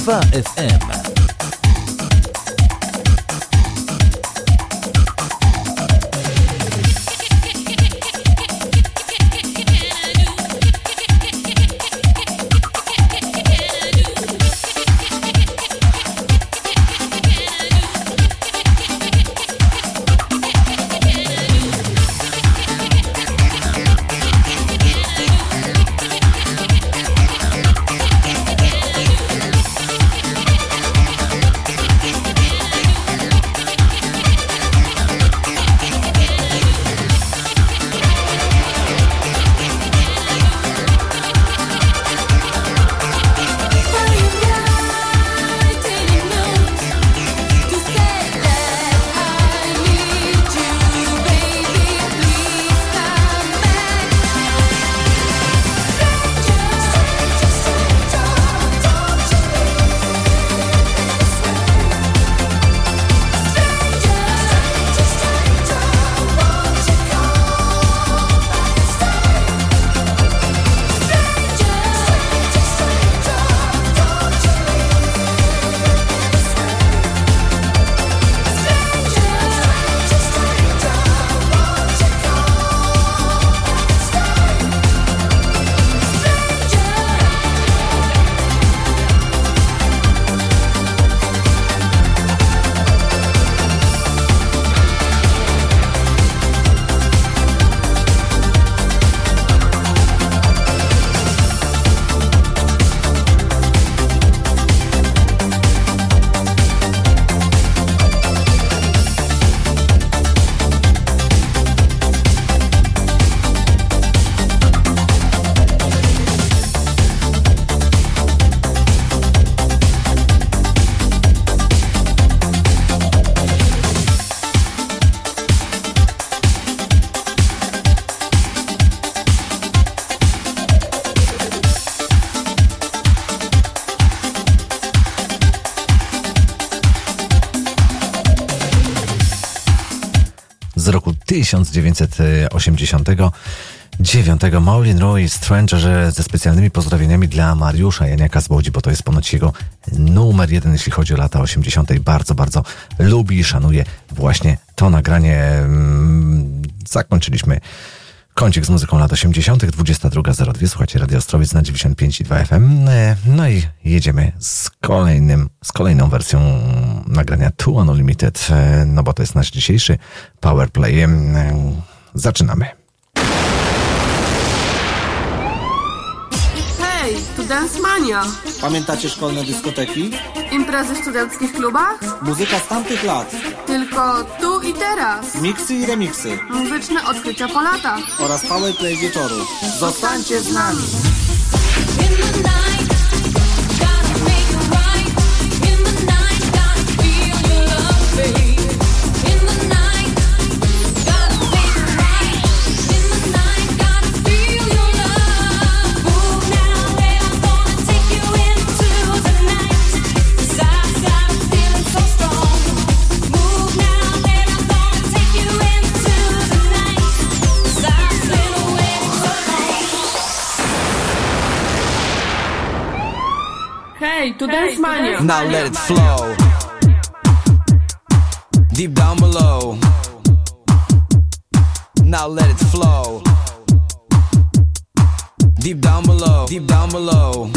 95 i 2 FM. 1989. Maulin Roy Stranger ze specjalnymi pozdrowieniami dla Mariusza Janiaka z Łodzi, bo to jest ponoć jego numer jeden, jeśli chodzi o lata 80. Bardzo, bardzo lubi i szanuje właśnie to nagranie. Mm, Zakończyliśmy kącik z muzyką lat 80., 22.02. Słuchajcie Radio Ostrowiec na 95,2 FM. No i jedziemy z kolejnym, z kolejną wersją nagrania Two Unlimited, no bo to jest nasz dzisiejszy powerplay. Zaczynamy. Hej, tu Dance Mania. Pamiętacie szkolne dyskoteki? Imprezy w studenckich klubach? Muzyka z tamtych lat. Tylko tu i teraz. Miksy i remiksy. Muzyczne odkrycia po latach. Oraz powerplay wieczoru. Zostańcie z nami. Now let it flow. Deep down below. Now let it flow. Deep down below. Deep down below.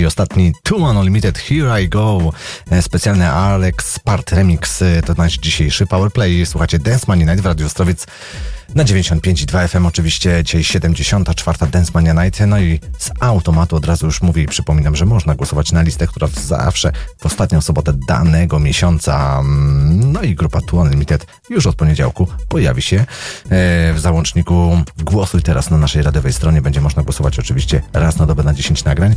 I ostatni Two Unlimited Here I Go. E, Specjalny Alex Part Remix e, to nasz dzisiejszy Powerplay. Słuchacie Dance Mania Night w Radiu Ostrowiec na 95,2 FM. Oczywiście dzisiaj 74. Dance Mania Night. No i z automatu od razu już mówię i przypominam, że można głosować na listę, która zawsze w ostatnią sobotę danego miesiąca. mm, No i grupa Two Unlimited już od poniedziałku pojawi się e, w załączniku Głosuj teraz na naszej radiowej stronie. Będzie można głosować oczywiście raz na dobę na 10 nagrań.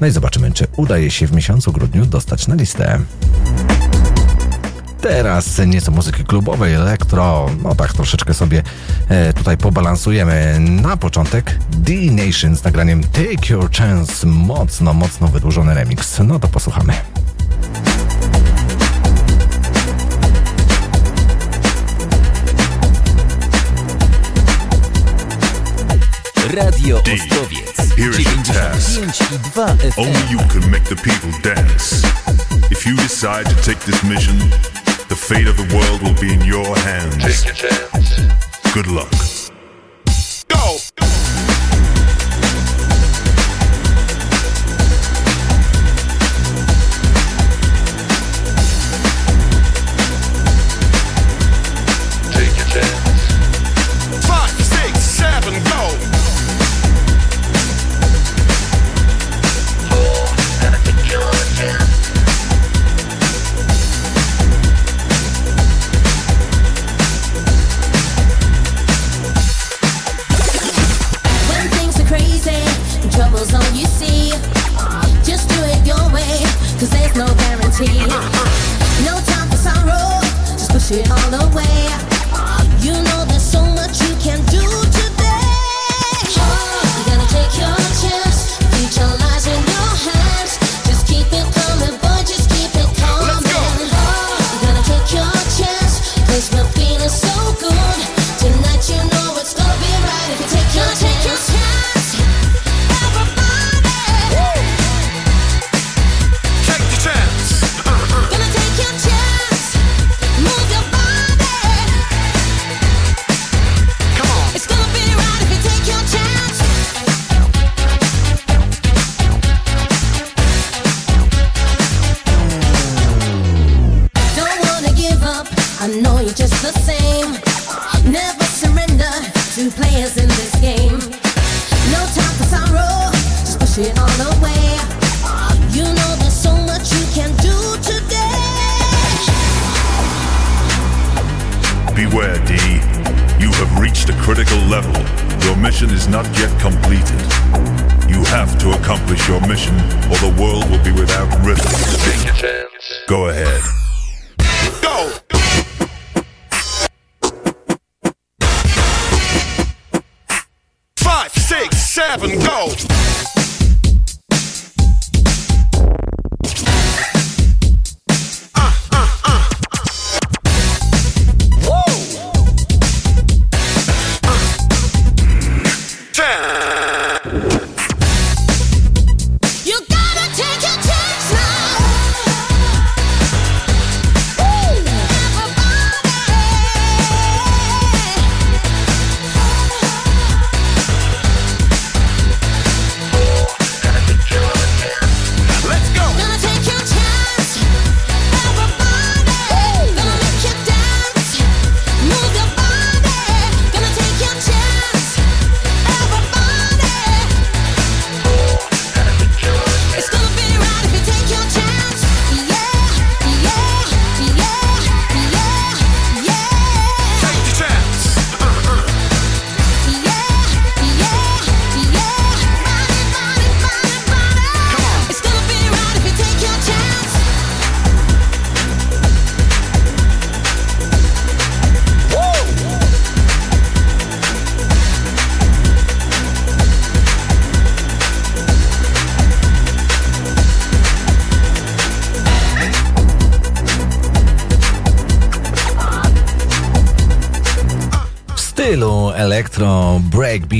No i zobaczymy, czy udaje się w miesiącu grudniu dostać na listę. Teraz nieco muzyki klubowej, elektro, no tak troszeczkę sobie e, tutaj pobalansujemy. Na początek D-Nation z nagraniem Take Your Chance, mocno, mocno wydłużony remix. No to posłuchamy. Radio Ostrowiec Here is your task. 95,2 Only you can make the people dance. If you decide to take this mission, the fate of the world will be in your hands. Take your chance. Good luck.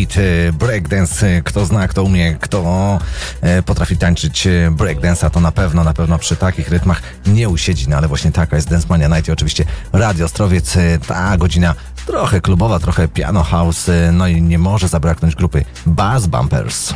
beat, e, breakdance, e, kto zna, kto umie, kto e, potrafi tańczyć breakdance'a, to na pewno, na pewno przy takich rytmach nie usiedzi, no ale właśnie taka jest Dance Mania Night i oczywiście Radio Ostrowiec, ta godzina trochę klubowa, trochę piano house, no i nie może zabraknąć grupy Bass Bumpers.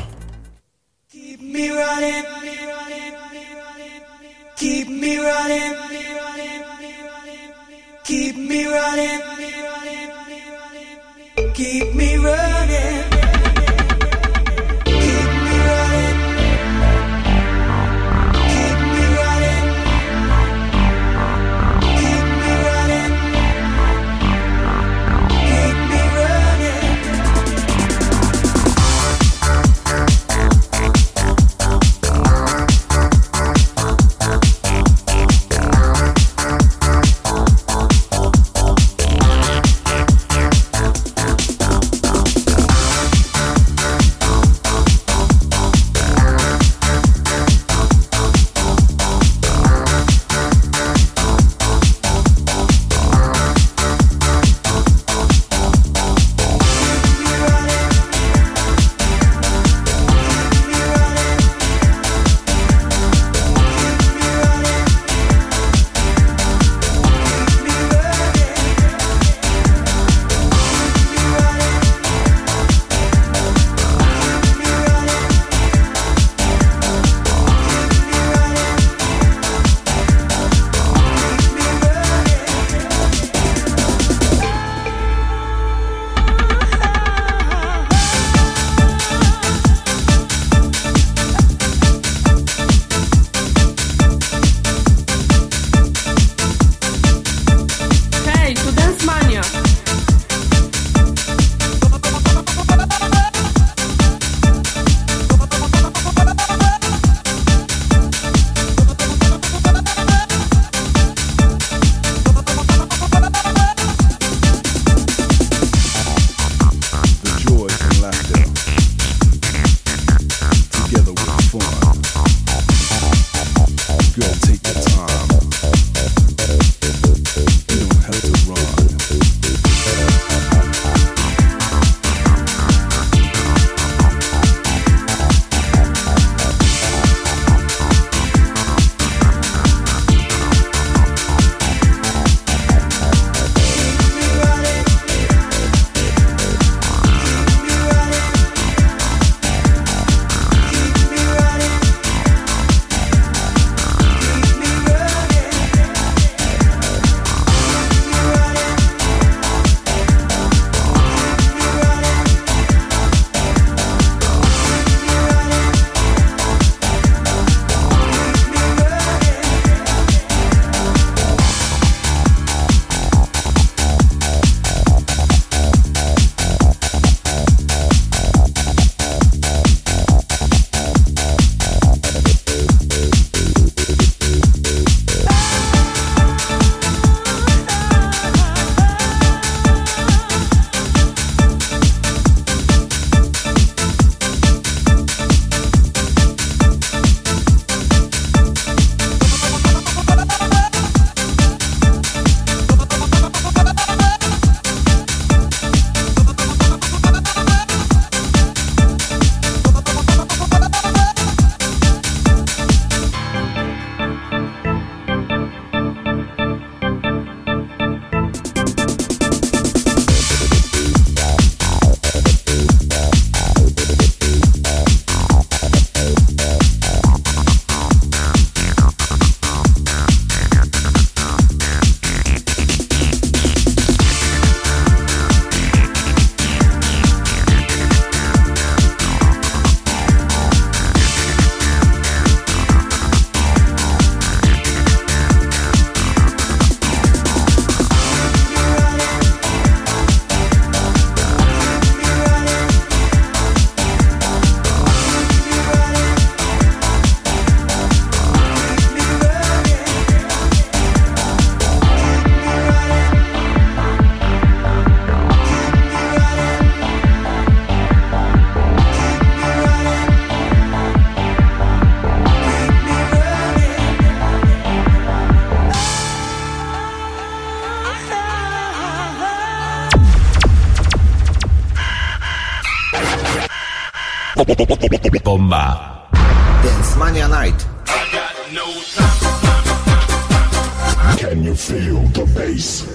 Bomba. Dance Mania Night. Can you feel the bass?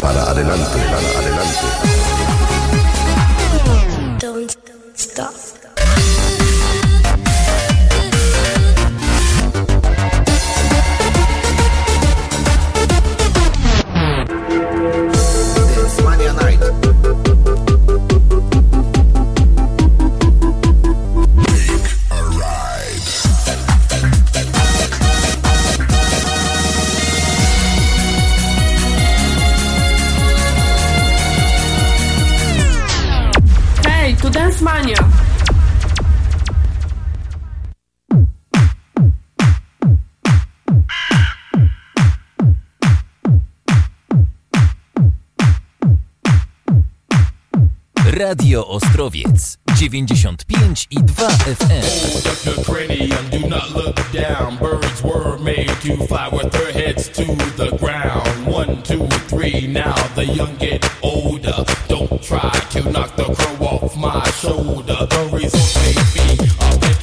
Para adelante, para adelante. Wątrowiec 95 i 2 FM. Birds were made to fly with their heads to the ground. One, two, three, now the young get older. Don't try to knock the crow off my shoulder. The may be a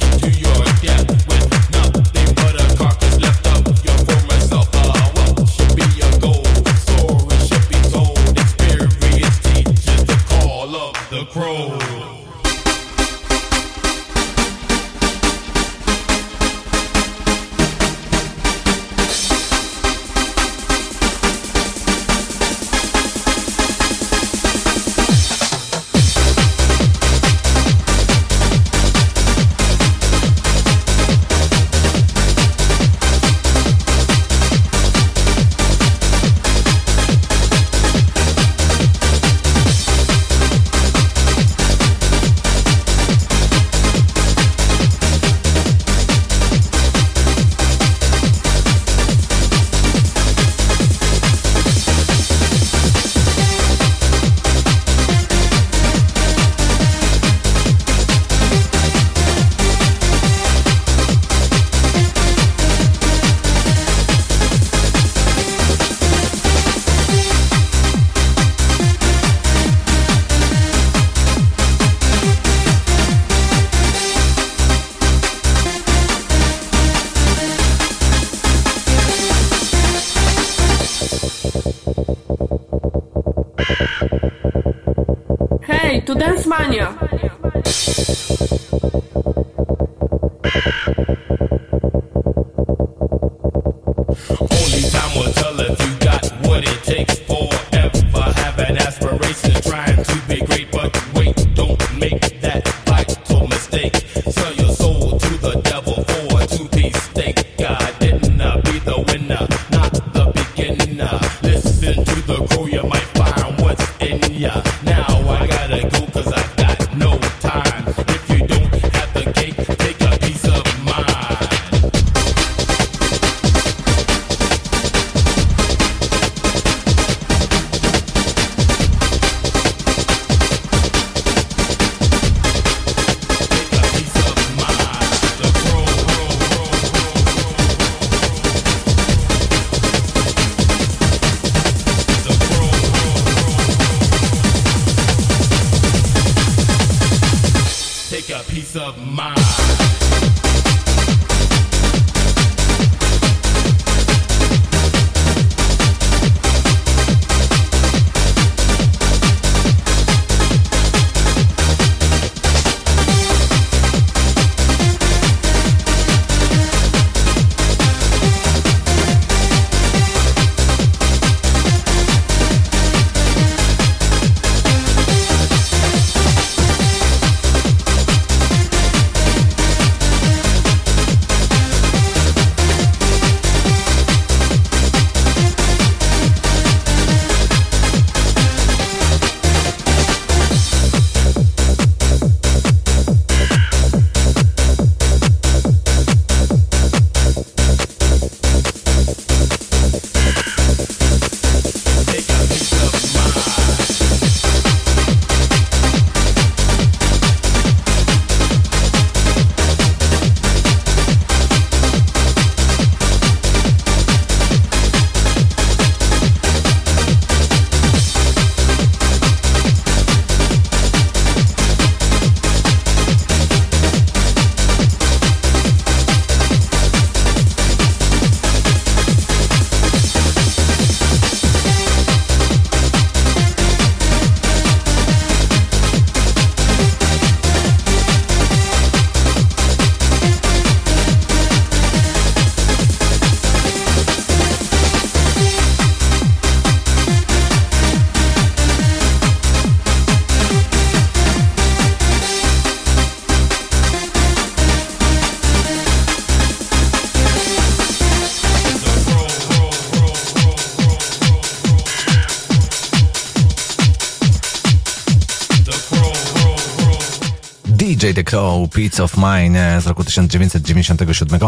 The Crow, Peace of Mine z roku 1997.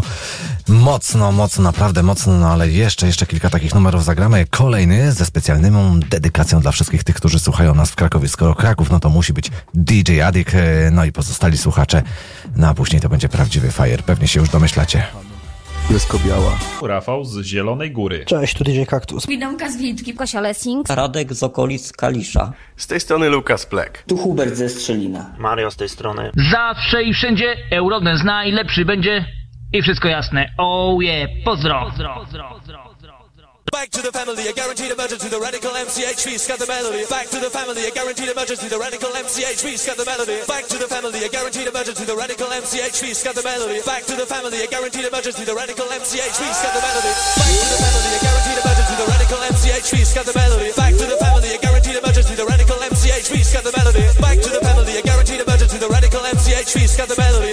Mocno, mocno, naprawdę mocno, no ale jeszcze, jeszcze kilka takich numerów zagramy. Kolejny ze specjalną dedykacją dla wszystkich tych, którzy słuchają nas w Krakowie. Skoro Kraków, no to musi być DJ Adik, e, no i pozostali słuchacze. No a później to będzie prawdziwy fire, pewnie się już domyślacie. Piesko-biała. Rafał z Zielonej Góry. Cześć, tu DJ Kaktus. Widomka z Wilczki, Kosia Lessing. Radek z okolic Kalisza. Z tej strony Lukas Plek. Tu Hubert ze Strzelina. Mario z tej strony. Zawsze i wszędzie Eurodance najlepszy będzie i wszystko jasne. Oh yeah, pozdro. To the a guaranteed emergency. The radical MCHV scat the melody. Back to the family, a guaranteed emergency. The radical MCHV scat the melody. Back to the family, a guaranteed emergency. The radical MCHV scat the melody. Back to the family, a guaranteed emergency. The radical MCHV scat the melody. Back to the family, a guaranteed emergency. The radical MCHV scat the melody. Back to the family, a guaranteed emergency. The radical MCHV scat the melody. Back to the family, a guaranteed emergency. The radical MCHV scat the melody.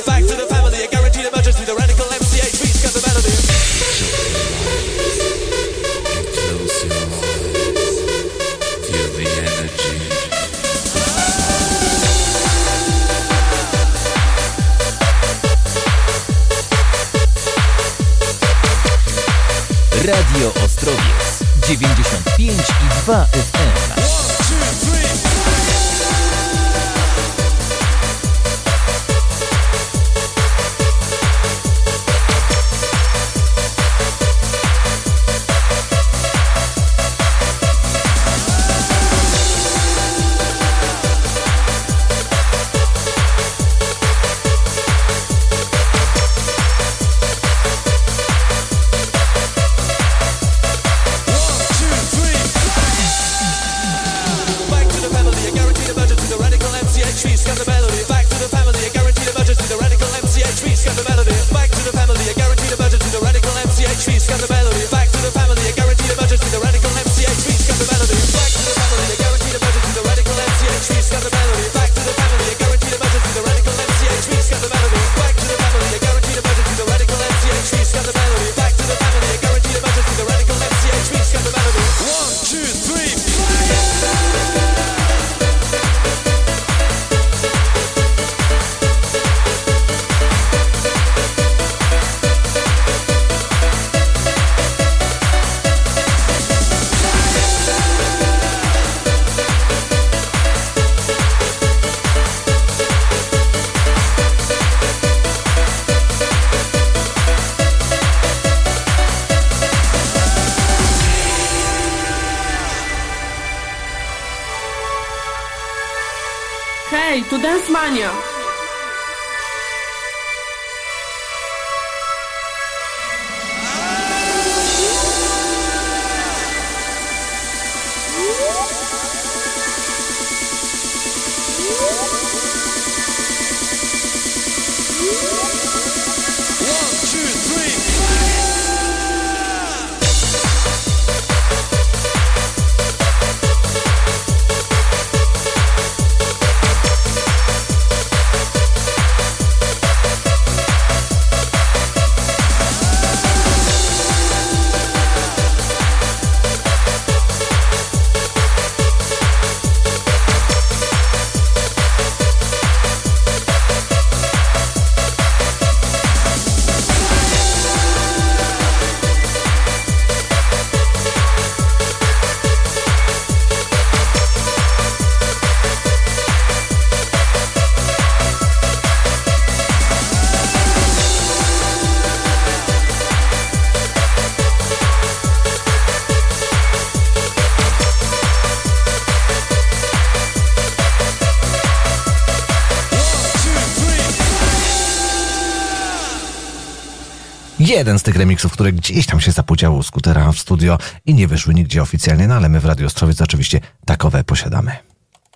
Jeden z tych remixów, które gdzieś tam się zapłuciało u skutera w studio i nie wyszły nigdzie oficjalnie, no ale my w Radio Ostrowiec oczywiście takowe posiadamy.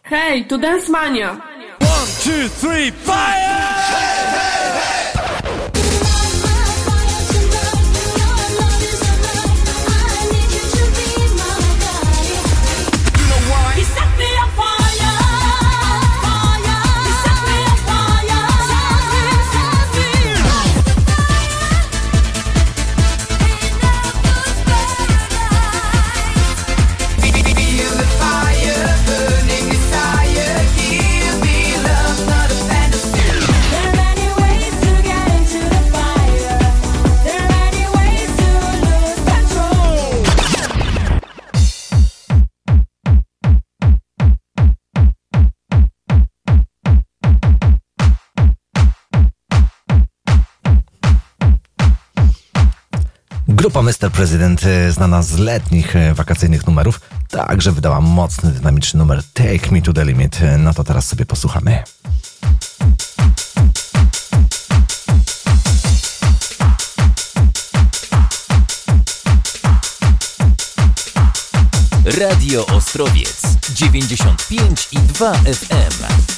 Hej, tu Dance Mania. One, two, three, fire! Mr. President, e, znana z letnich e, wakacyjnych numerów, także wydała mocny, dynamiczny numer Take Me to the Limit. No to teraz sobie posłuchamy. Radio Ostrowiec 95 i 2 FM.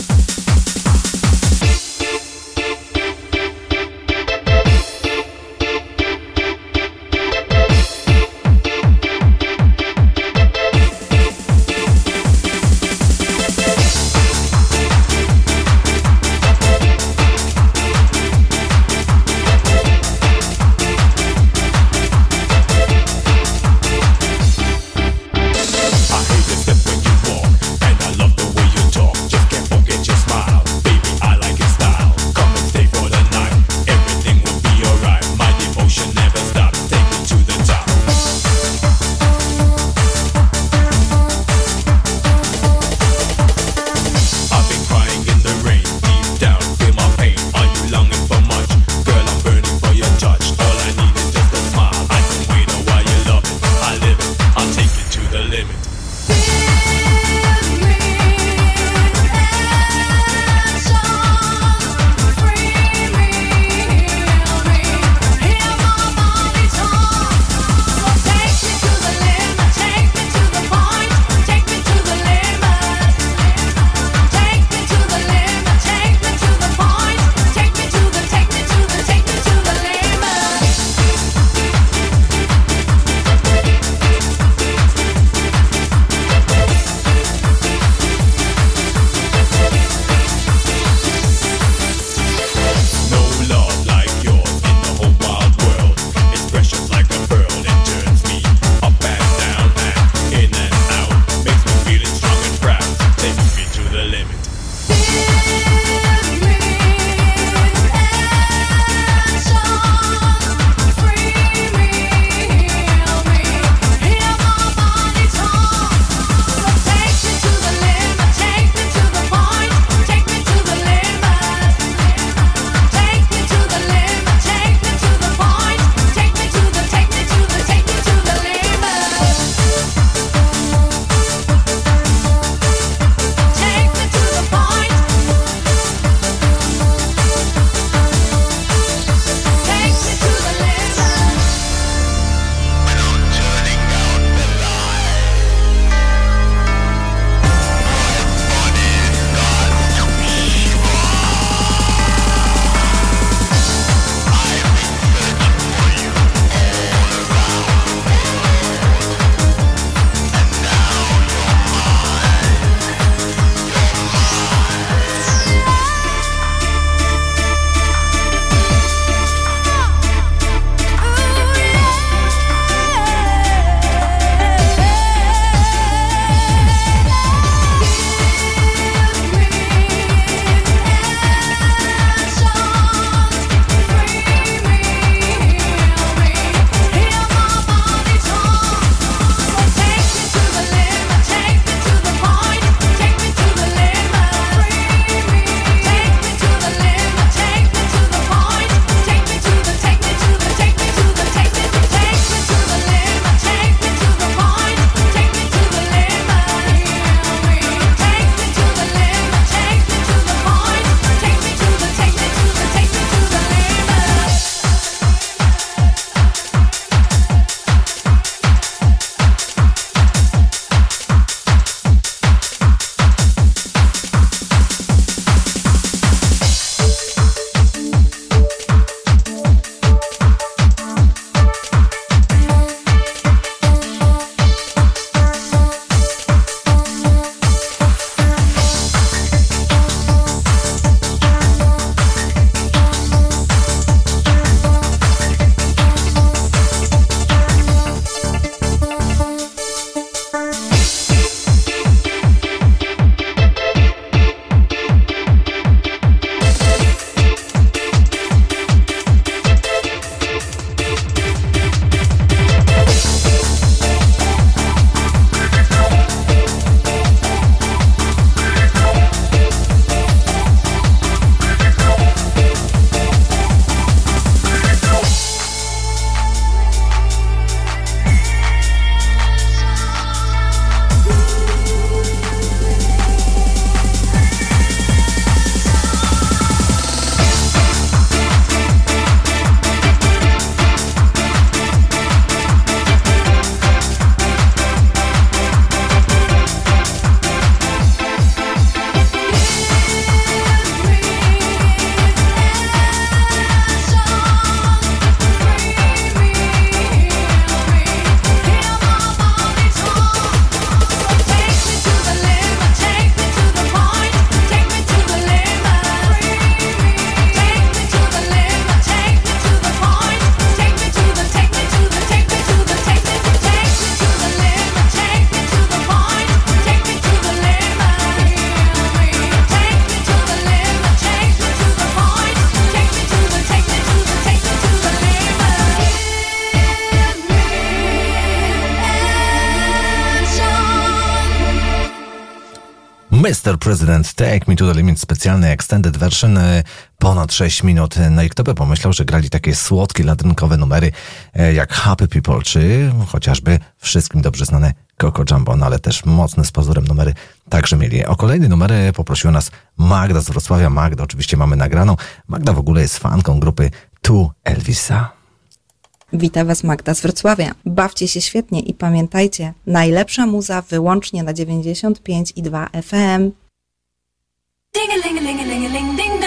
Mr. President Take Me to the Limit specjalny extended version e, ponad 6 minut. No i kto by pomyślał, że grali takie słodkie, ladrynkowe numery e, jak Happy People, czy chociażby wszystkim dobrze znane Coco Jumbo, no ale też mocne z pozorem numery także mieli. O kolejne numery poprosiła nas Magda z Wrocławia. Magda oczywiście mamy nagraną. Magda w ogóle jest fanką grupy Tu Elvisa. Witam Was Magda z Wrocławia. Bawcie się świetnie i pamiętajcie, najlepsza muza wyłącznie na 95 i 2 FM. Ding-a-ling-a-ling-a-ling-a-ling, ding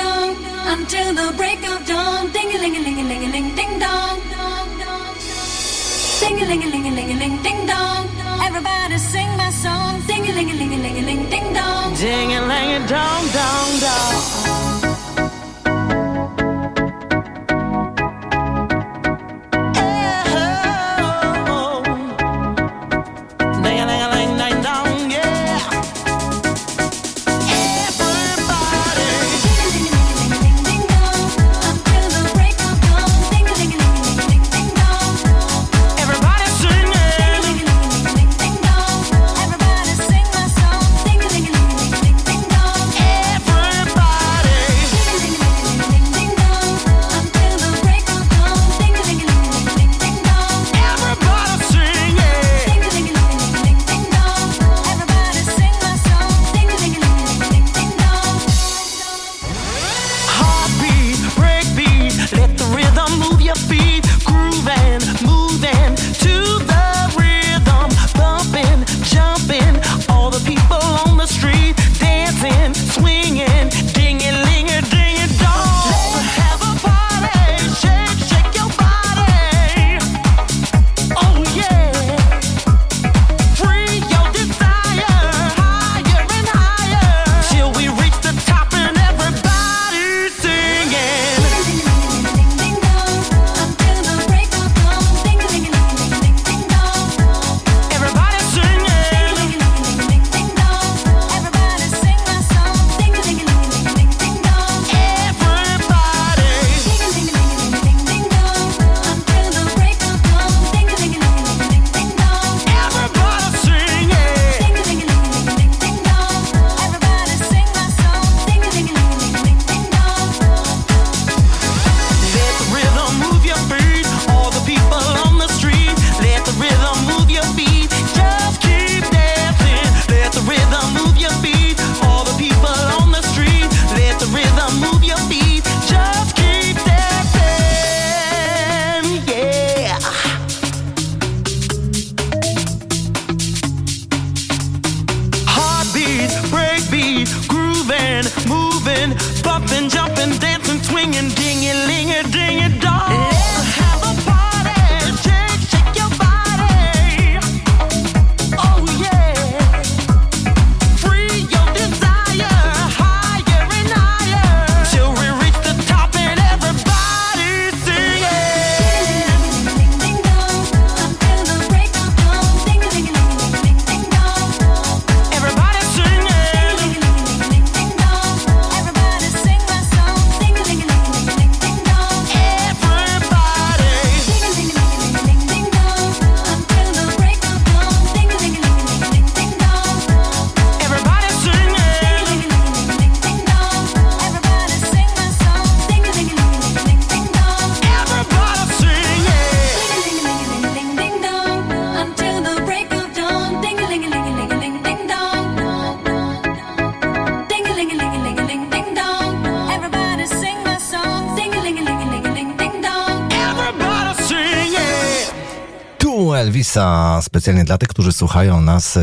specjalnie dla tych, którzy słuchają nas e,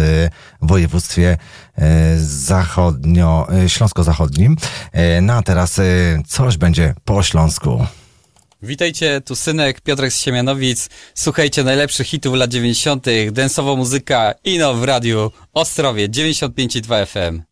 w województwie e, zachodnio, e, śląsko-zachodnim. No a teraz coś będzie po śląsku. Witajcie, tu synek Piotrek z Siemianowic. Słuchajcie najlepszych hitów lat 90., densowa muzyka Ino w radiu Ostrowie 95,2 FM.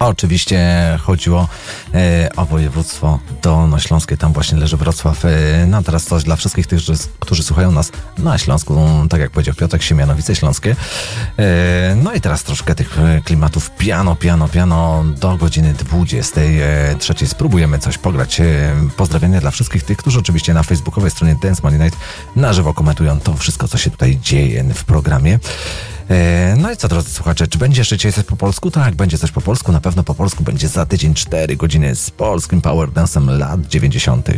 Oczywiście chodziło e, o województwo dolnośląskie, tam właśnie leży Wrocław. E, no a teraz coś dla wszystkich tych, którzy, słuchają nas na Śląsku, tak jak powiedział Piotrek, Siemianowice Śląskie. E, no i teraz troszkę tych e, klimatów piano, piano, piano do godziny 23. Spróbujemy coś pograć. E, Pozdrawienia dla wszystkich tych, którzy oczywiście na facebookowej stronie Dance Money Night na żywo komentują to wszystko, co się tutaj dzieje w programie. E, No i co, drodzy słuchacze, czy będzie jeszcze coś po polsku? Tak, będzie coś po polsku. Na pewno po polsku będzie za tydzień 4 godziny z polskim power dance'em lat 90.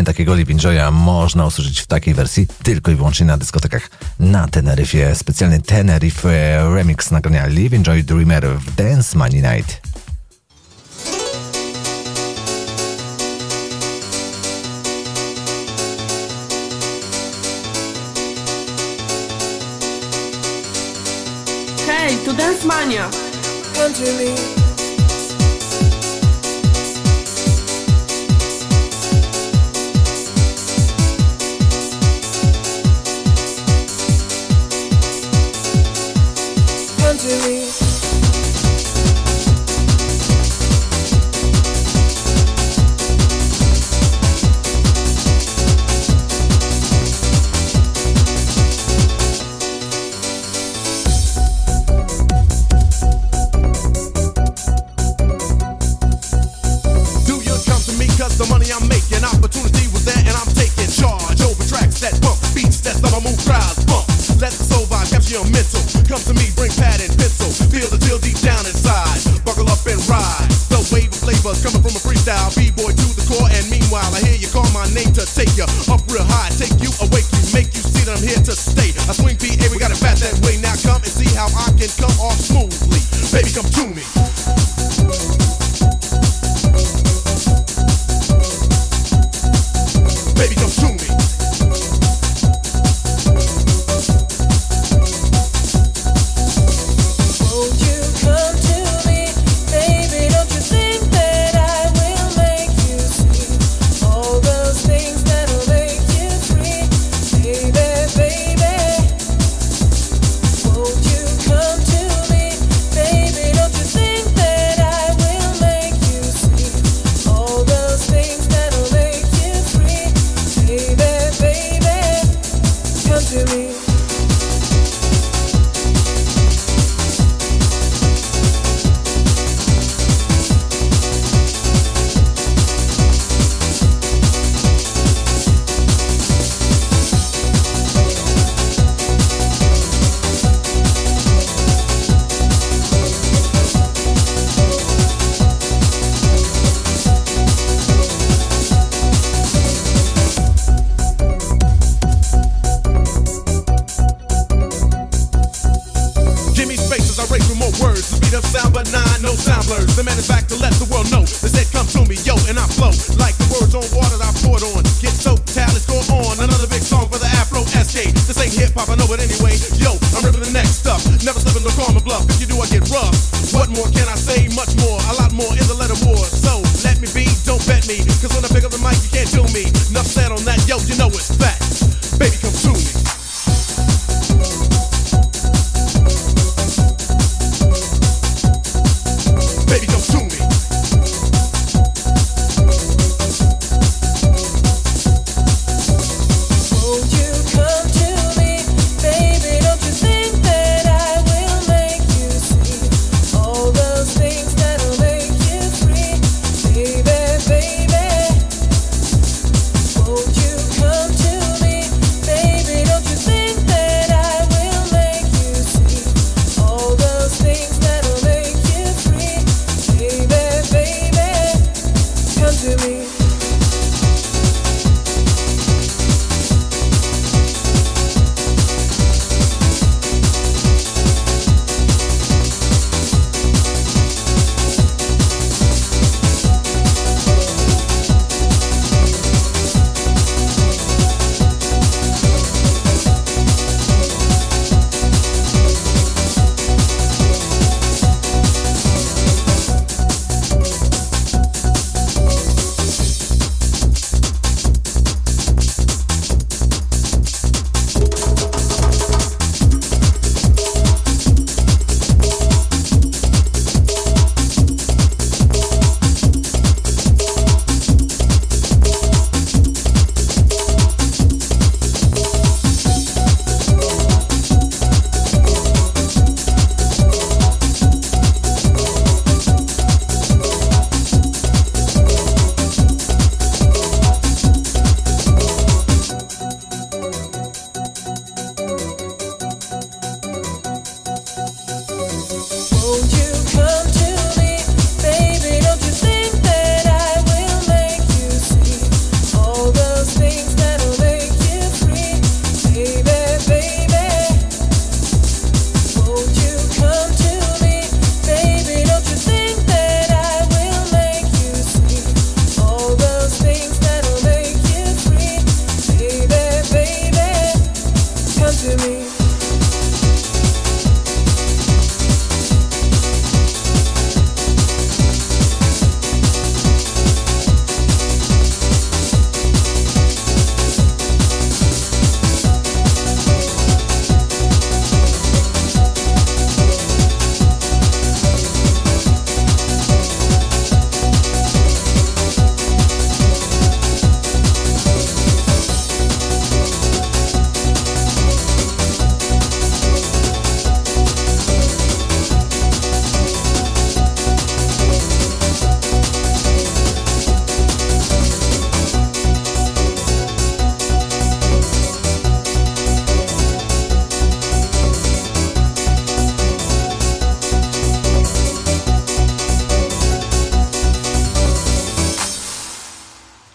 właśnie takiego Live Enjoya można usłyszeć w takiej wersji tylko i wyłącznie na dyskotekach na Teneryfie. Specjalny Tenerife remix nagrania Live Enjoy Dreamer w Dance Money Night. can come off smoothly. Baby, come to me.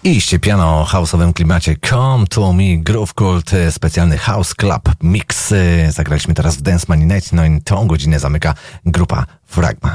i ściepiano o house'owym klimacie Come To Me Groove Cult, e, specjalny House Club Mix. E, zagraliśmy teraz w Dance Money Night, no i tą godzinę zamyka grupa Fragma.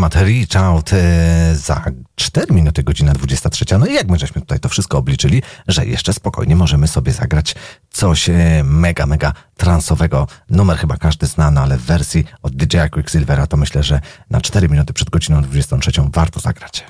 temat Reach Out za 4 minuty, godzina 23. No i jak my żeśmy tutaj to wszystko obliczyli, że jeszcze spokojnie możemy sobie zagrać coś e, mega, mega transowego. Numer chyba każdy zna, no ale w wersji od DJ Quicksilvera to myślę, że na 4 minuty przed godziną 23 warto zagrać.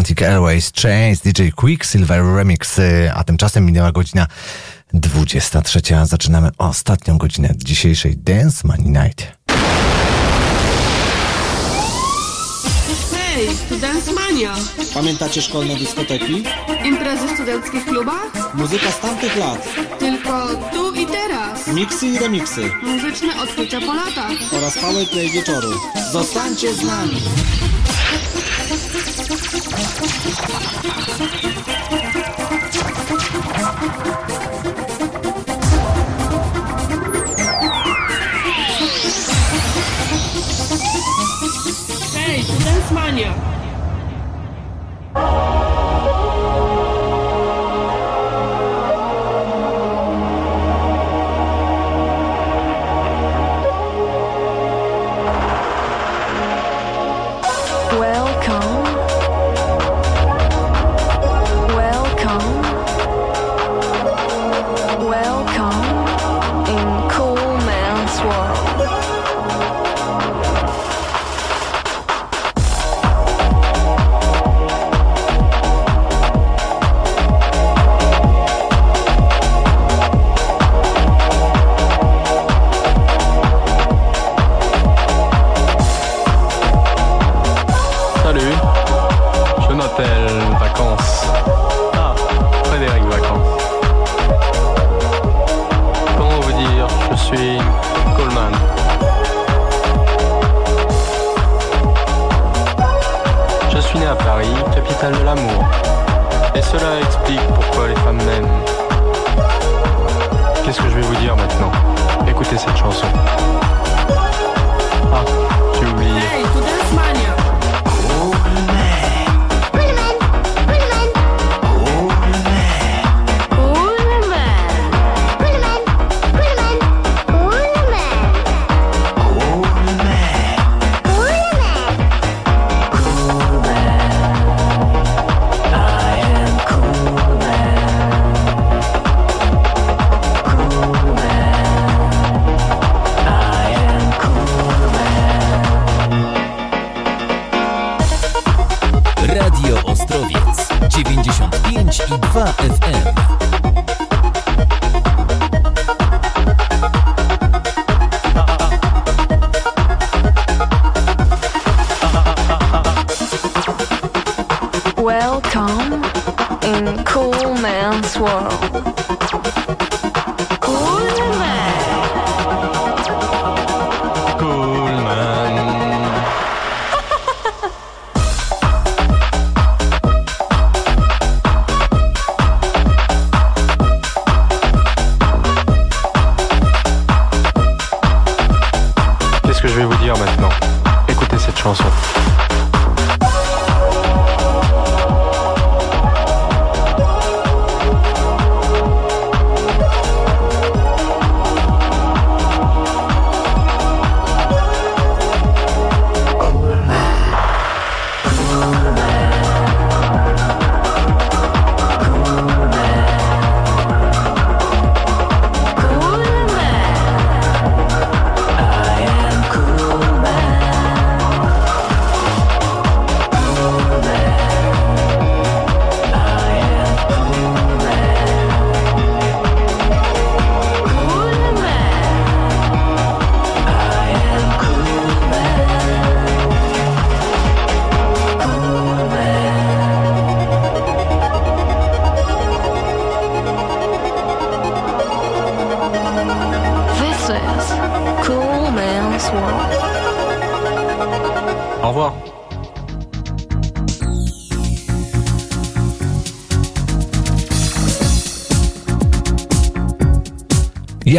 Transatlantic Airways Chains DJ Quicksilver Remix, y, a tymczasem minęła godzina 23. Zaczynamy ostatnią godzinę dzisiejszej Dance Money Night. Hej, tu Dance Mania. Pamiętacie szkolne dyskoteki? Imprezy w studenckich klubach? Muzyka z tamtych lat. Tylko tu i teraz. Miksy i remiksy. Muzyczne odkrycia po latach. Oraz powerplay wieczoru. Zostańcie z nami! ハハハハ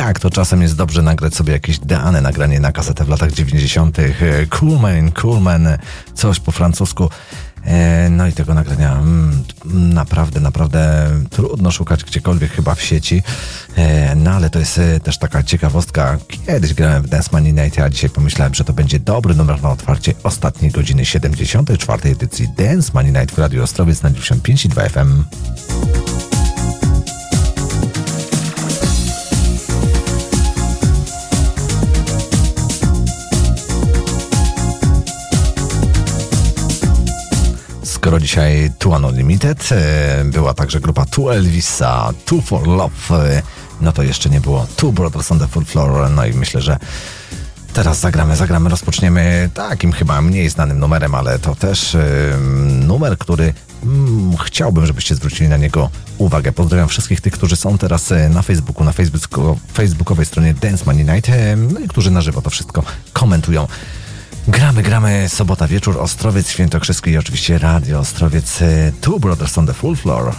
Jak to czasem jest dobrze nagrać sobie jakieś idealne nagranie na kasetę w latach 90. Coolman, Coolman, coś po francusku. E, No i tego nagrania mm, naprawdę, naprawdę trudno szukać gdziekolwiek chyba w sieci. E, No ale to jest e, też taka ciekawostka. Kiedyś grałem w Dance Money Night, a dzisiaj pomyślałem, że to będzie dobry numer na otwarcie ostatniej godziny 74. edycji Dance Money Night w Radiu Ostrowiec na 95,2 FM. Skoro dzisiaj Two Unlimited, e, była także grupa Two Elvisa, Two for Love, e, no to jeszcze nie było Two Brothers on the Full Floor, no i myślę, że teraz zagramy, zagramy, rozpoczniemy takim chyba mniej znanym numerem, ale to też e, numer, który mm, chciałbym, żebyście zwrócili na niego uwagę. Pozdrawiam wszystkich tych, którzy są teraz na Facebooku, na facebookowej stronie Dance Money Night, no i którzy na żywo to wszystko komentują. Gramy, gramy, sobota wieczór, Ostrowiec Świętokrzyski i oczywiście Radio Ostrowiec e, Two Brothers on the Full Floor.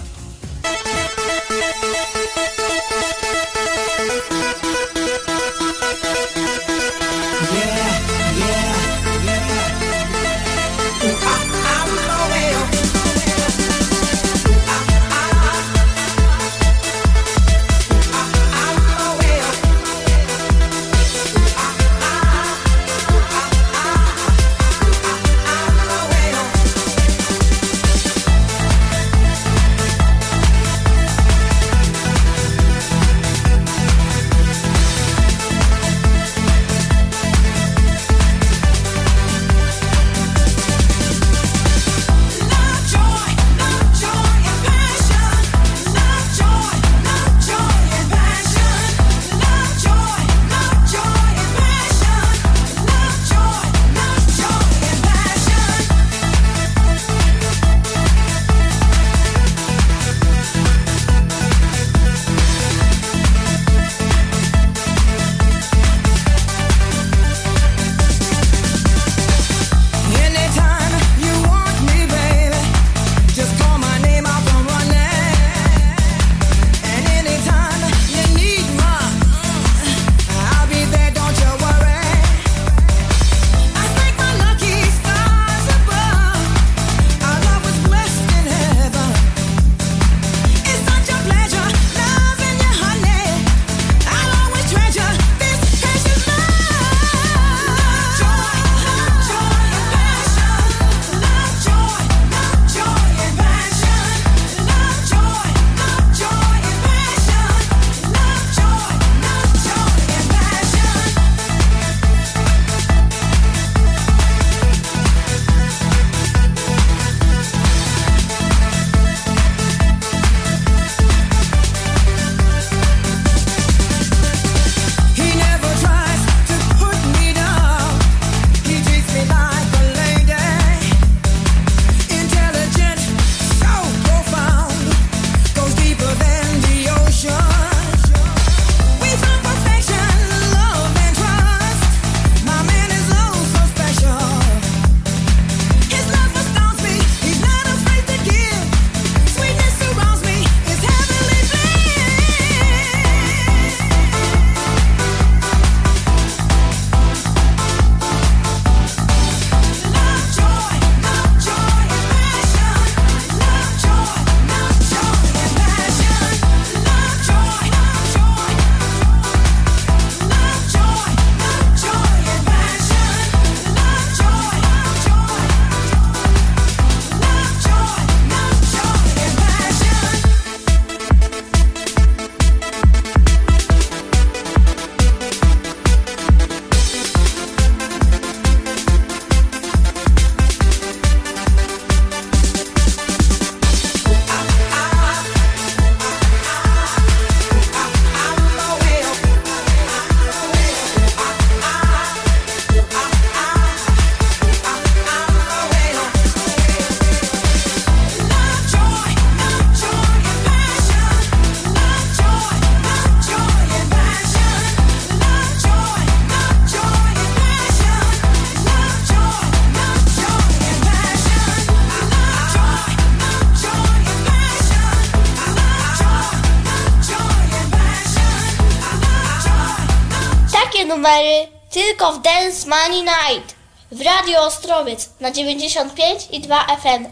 Na 95 i 2 FM.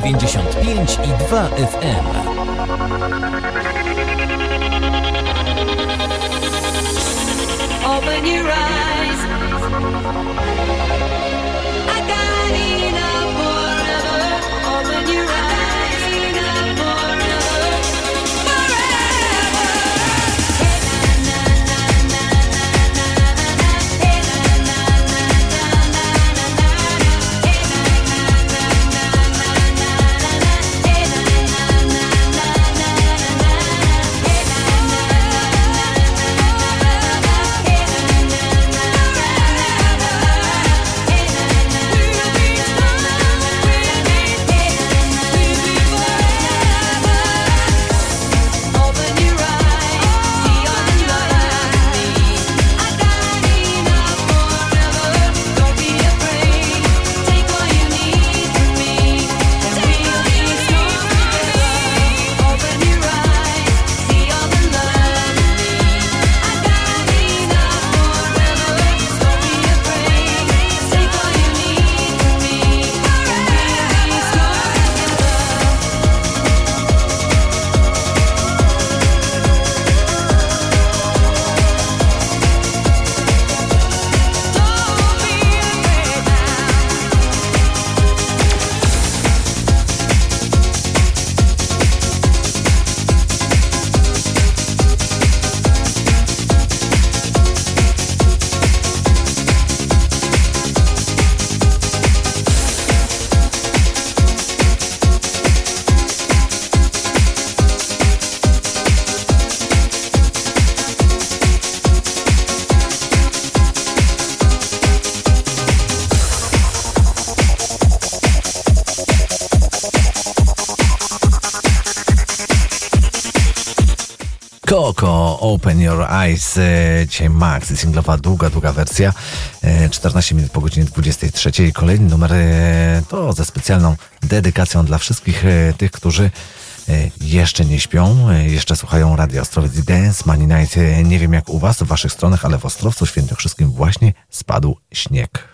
90. Your Eyes. E, Dzisiaj Max singlowa długa, długa wersja. E, 14 minut po godzinie 23. Kolejny numer e, to ze specjalną dedykacją dla wszystkich e, tych, którzy e, jeszcze nie śpią, e, jeszcze słuchają Radio Ostrowiec Dance Money Night. E, Nie wiem jak u Was, w Waszych stronach, ale w Ostrowcu Świętokrzyskim właśnie spadł śnieg.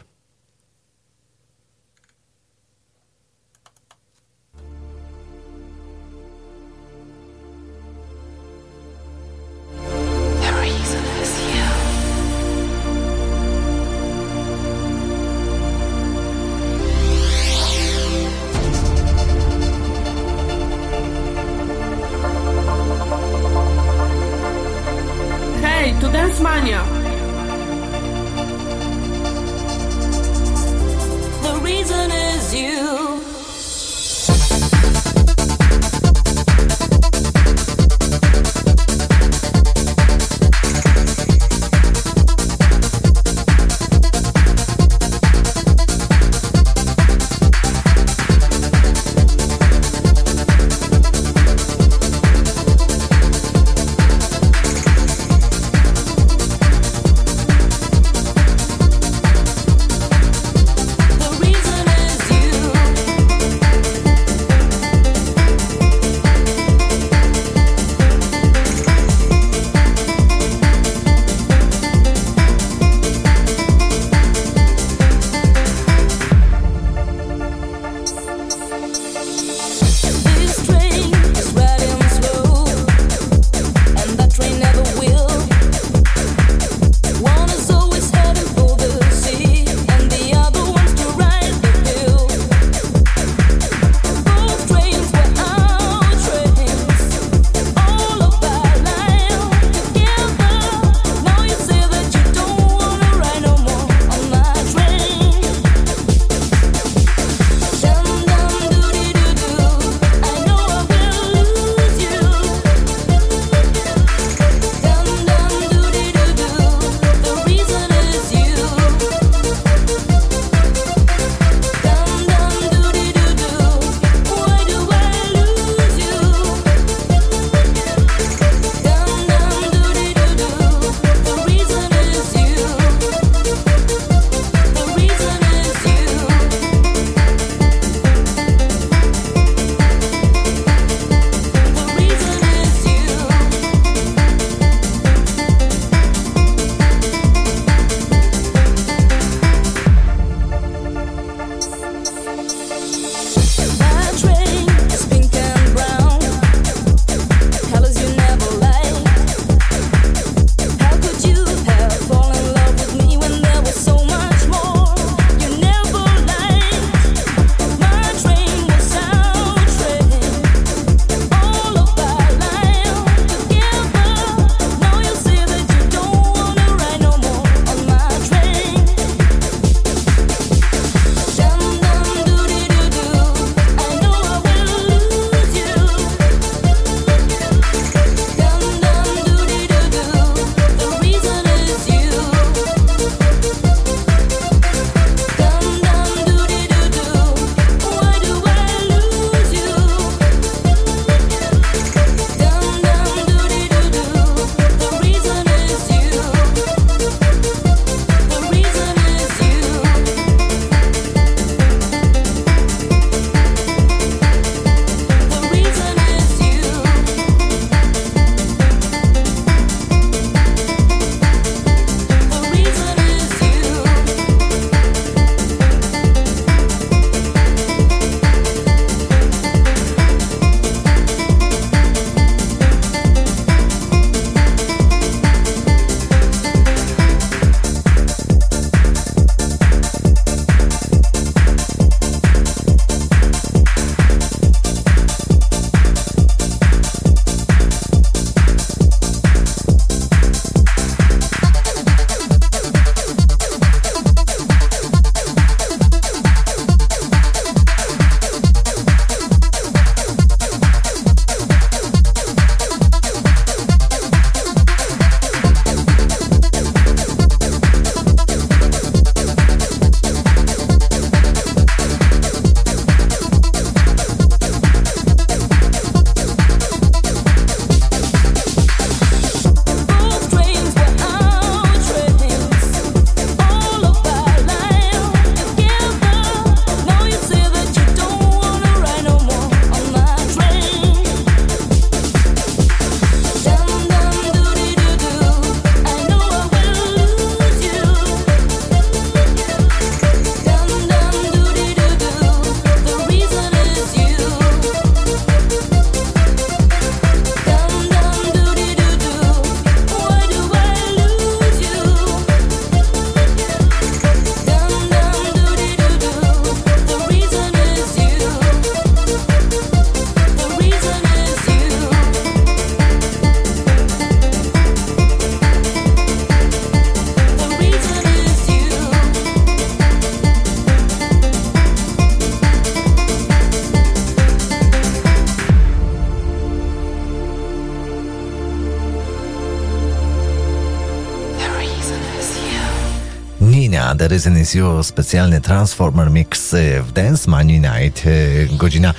Is You, specjalny Transformer Mix y, w Dance Money Night, y, godzina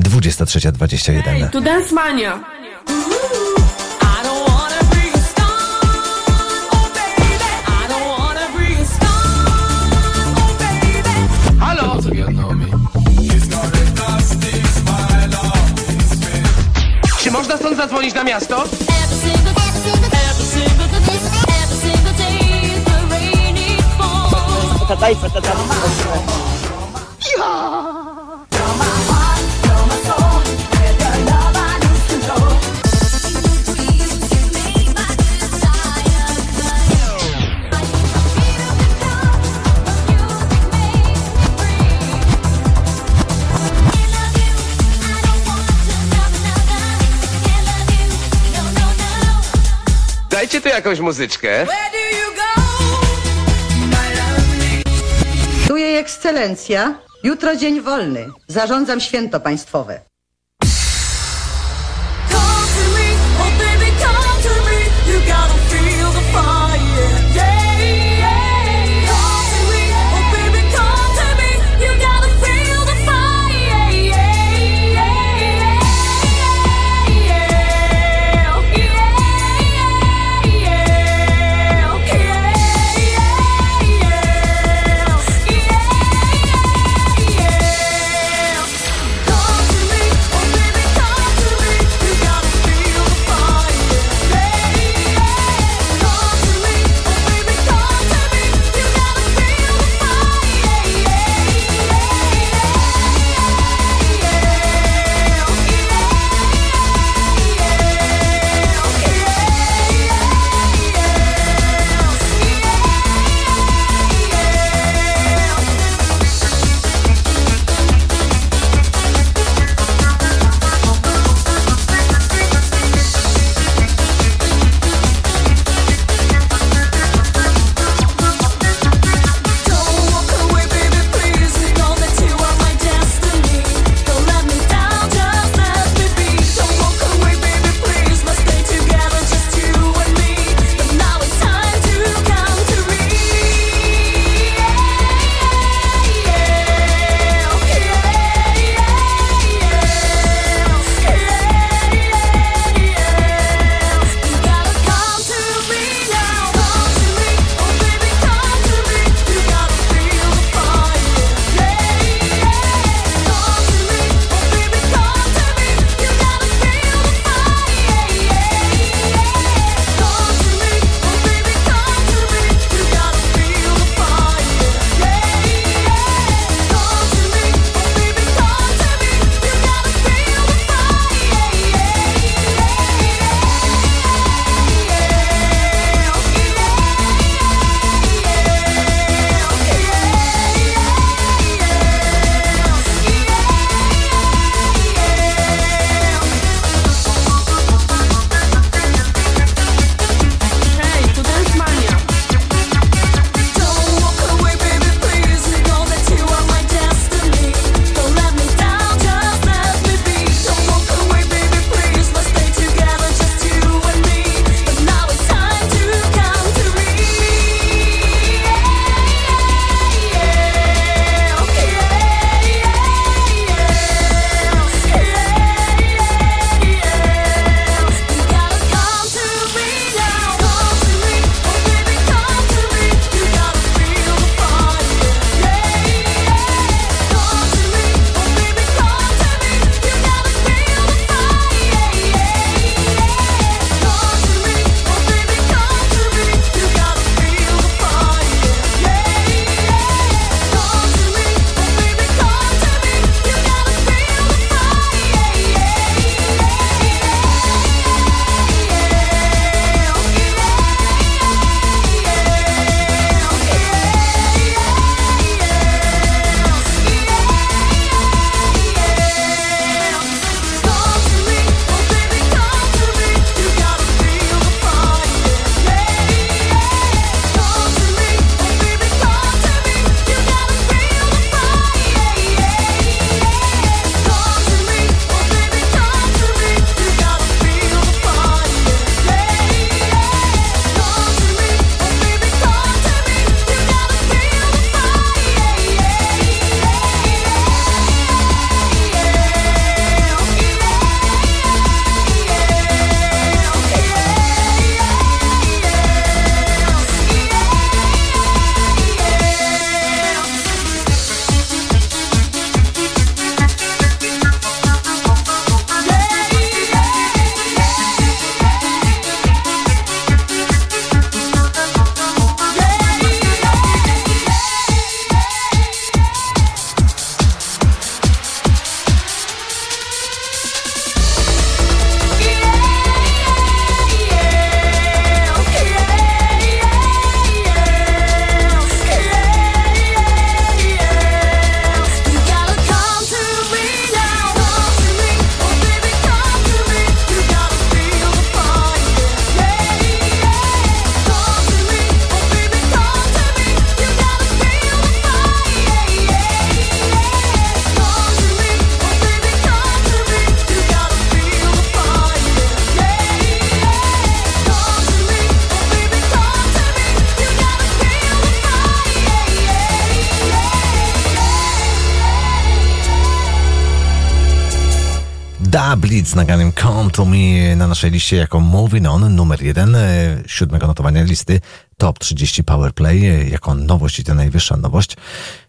23.21. To Dance Mania. Halo? Czy można stąd zadzwonić na miasto? Dajcie tu jakąś muzyczkę. Ekscelencja. Jutro dzień wolny. Zarządzam święto państwowe. Naganiem Come to Me na naszej liście jako Moving On numer jeden e, siódmego notowania listy Top 30 Powerplay e, jako nowość i to najwyższa nowość.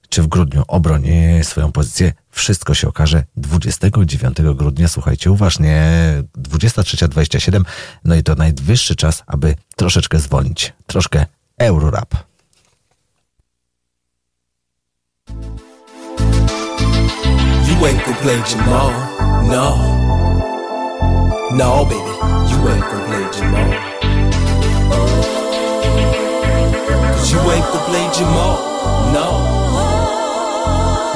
Czy w grudniu obroni swoją pozycję? Wszystko się okaże 29 grudnia. Słuchajcie uważnie, 23.27. No i to najwyższy czas, aby troszeczkę zwolnić. Troszkę Eurorap. You ain't gon' play no. No, baby, you ain't gon' play Jamal. Cause you ain't gon' play Jamal, no.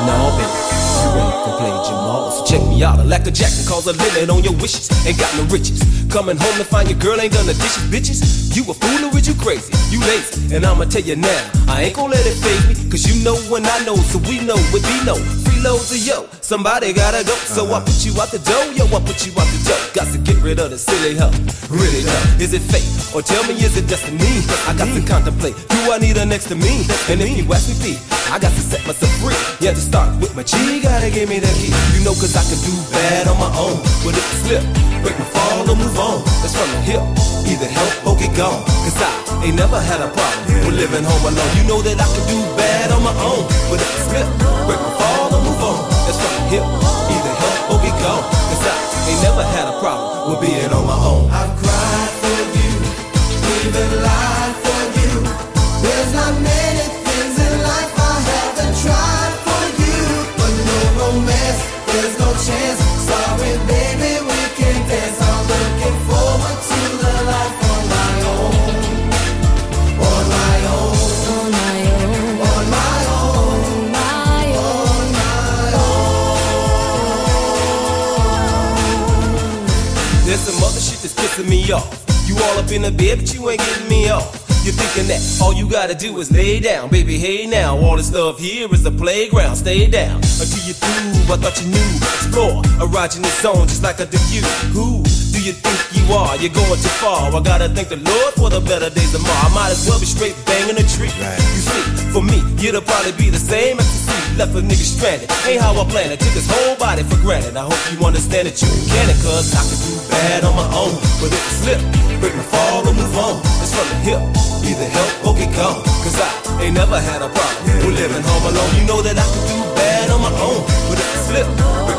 No, baby, you ain't gon' play Jamal. So check me out, I like a jack and cause a limit on your wishes. Ain't got no riches. Coming home to find your girl ain't done the dishes, bitches. You a fool or is you crazy? You lazy, and I'ma tell you now. I ain't gon' let it fade me, cause you know when I know, so we know what we know. Freeloads of yo, somebody gotta go. So I put you out the door, yo, I put you out the door. Got to get rid of the silly hoe. Really though, is it fate? Or tell me, is it destiny? I got to contemplate. Do I need her next to me? And if you ask me, B, I got to set myself free. Yeah, to start with my G, gotta give me the key. You know, cause I can do bad on my own. But if I slip, break my fall or move on. That's from the hip. Either help or get gone. Cause I ain't never had a problem with living home alone. You know that I can do bad on my own. But if I slip, break my fall or move hip. Either help or get gone. Cause I ain't never had a problem with being on my own. I've cried for you, even lied pissing me off. You all up in the bed, but you ain't getting me off. You're thinking that all you gotta do is lay down, baby. Hey now, all this love here is a playground. Stay down until you through. I thought you knew. Explore, erogenous zone just like I do you. Who do you think you are? You're going too far. I gotta thank the Lord for the better days tomorrow. I might as well be straight banging a tree. Right. You see, for me, you'd probably be the same as the sea. Left a nigga stranded. Ain't how I planned it. Took his whole body for granted. I hope you understand that you can it, cause I can do bad on my own. But if I slip, break my fall or move on. It's from the hip. Either help or get gone. Cause I ain't never had a problem with living home alone. You know that I can do bad on my own. But if I slip,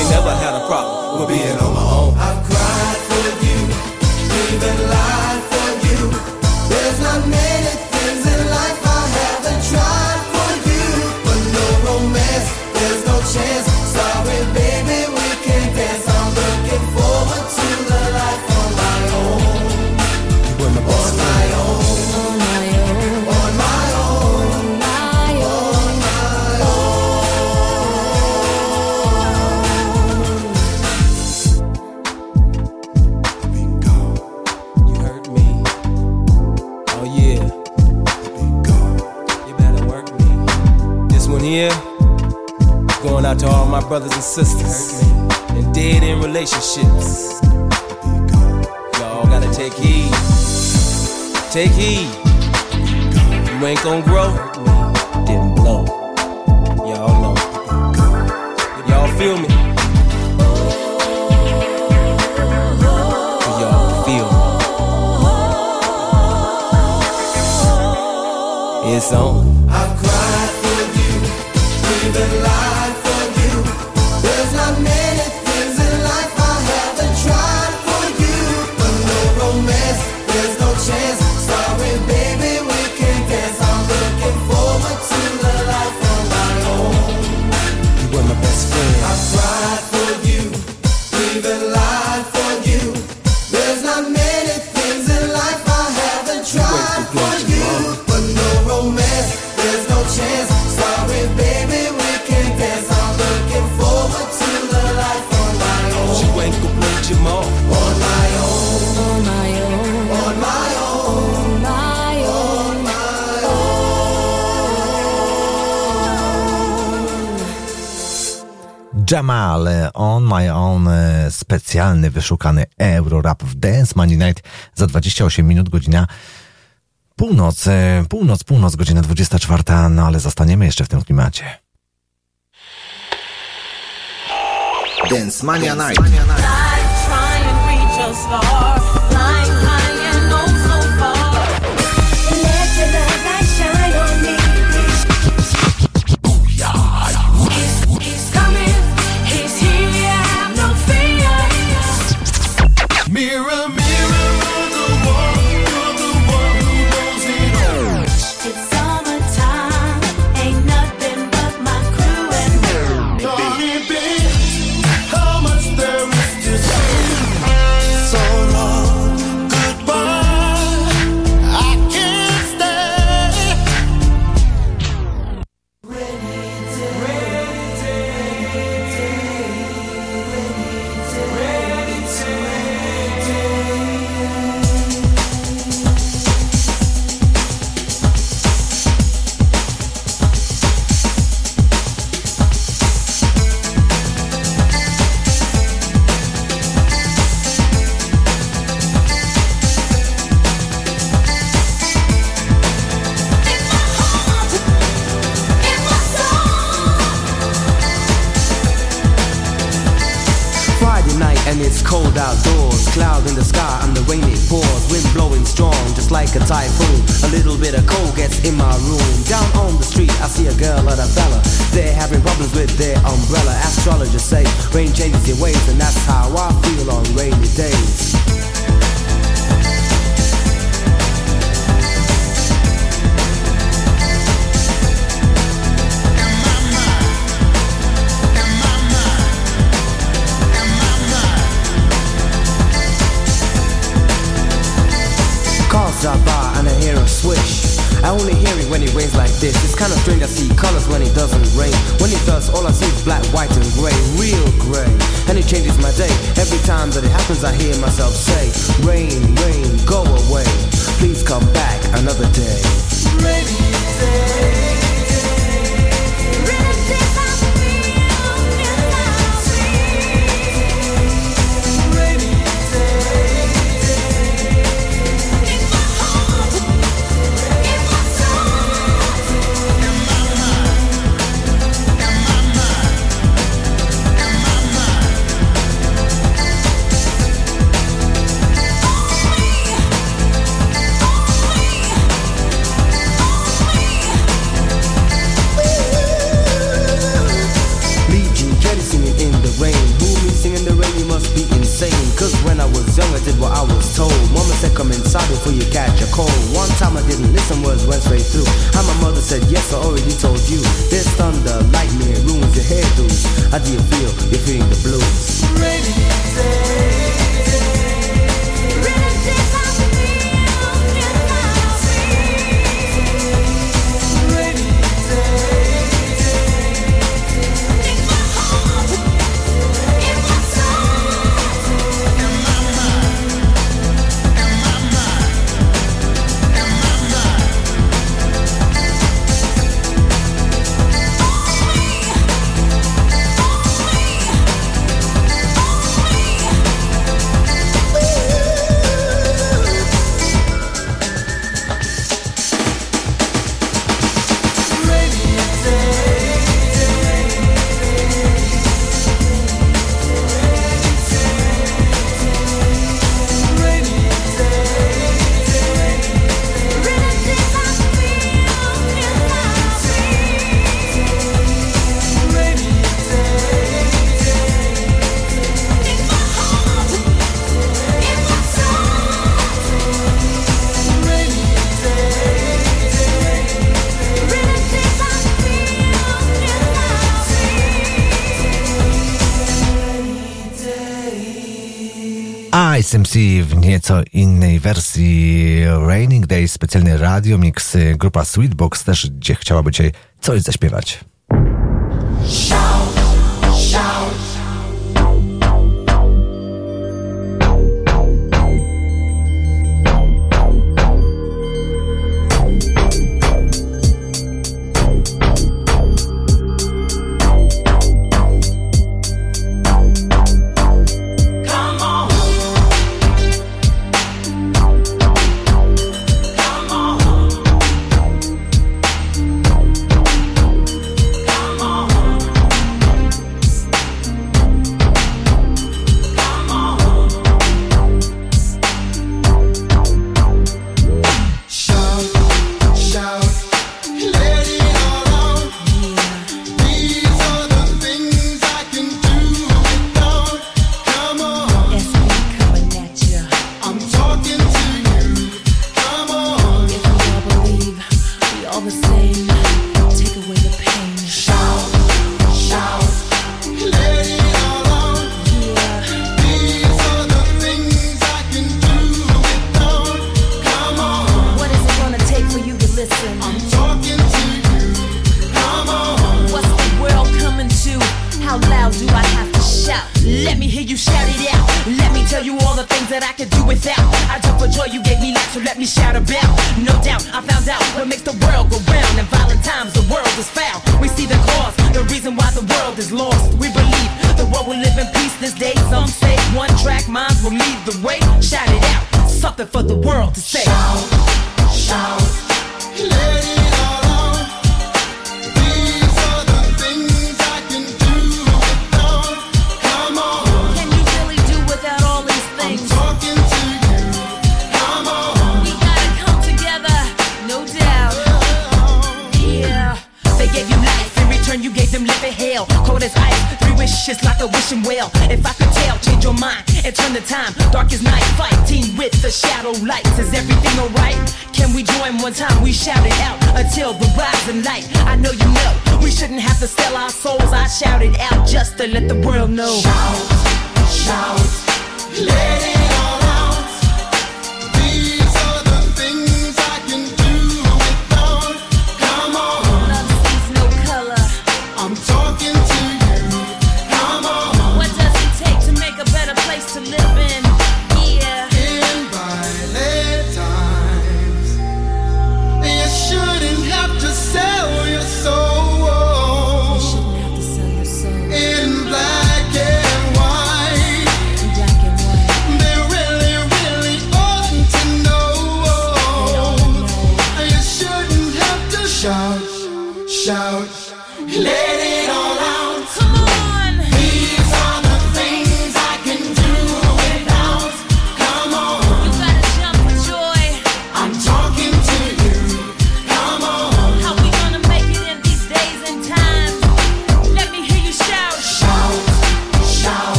ain't never had a problem with being on my own. Out to all my brothers and sisters and dead in relationships. Y'all gotta take heed. Take heed. You ain't gonna grow, then blow. Y'all know. Y'all feel me? Y'all feel? It's on. I've cried for you, even lied Jamal e, On My Own, e, specjalny, wyszukany Euro Rap w Dance Money Night za 28 minut, godzina północ, e, północ, północ, godzina 24, no ale zostaniemy jeszcze w tym klimacie. Dance Mania Night. SMC w nieco innej wersji Raining Day, specjalny radio mix, grupa Sweetbox też, gdzie chciałaby dzisiaj coś zaśpiewać.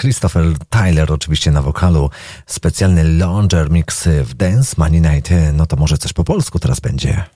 Christopher Tyler oczywiście na wokalu, specjalny Launcher Mix w Dance Money Night. No to może coś po polsku teraz będzie.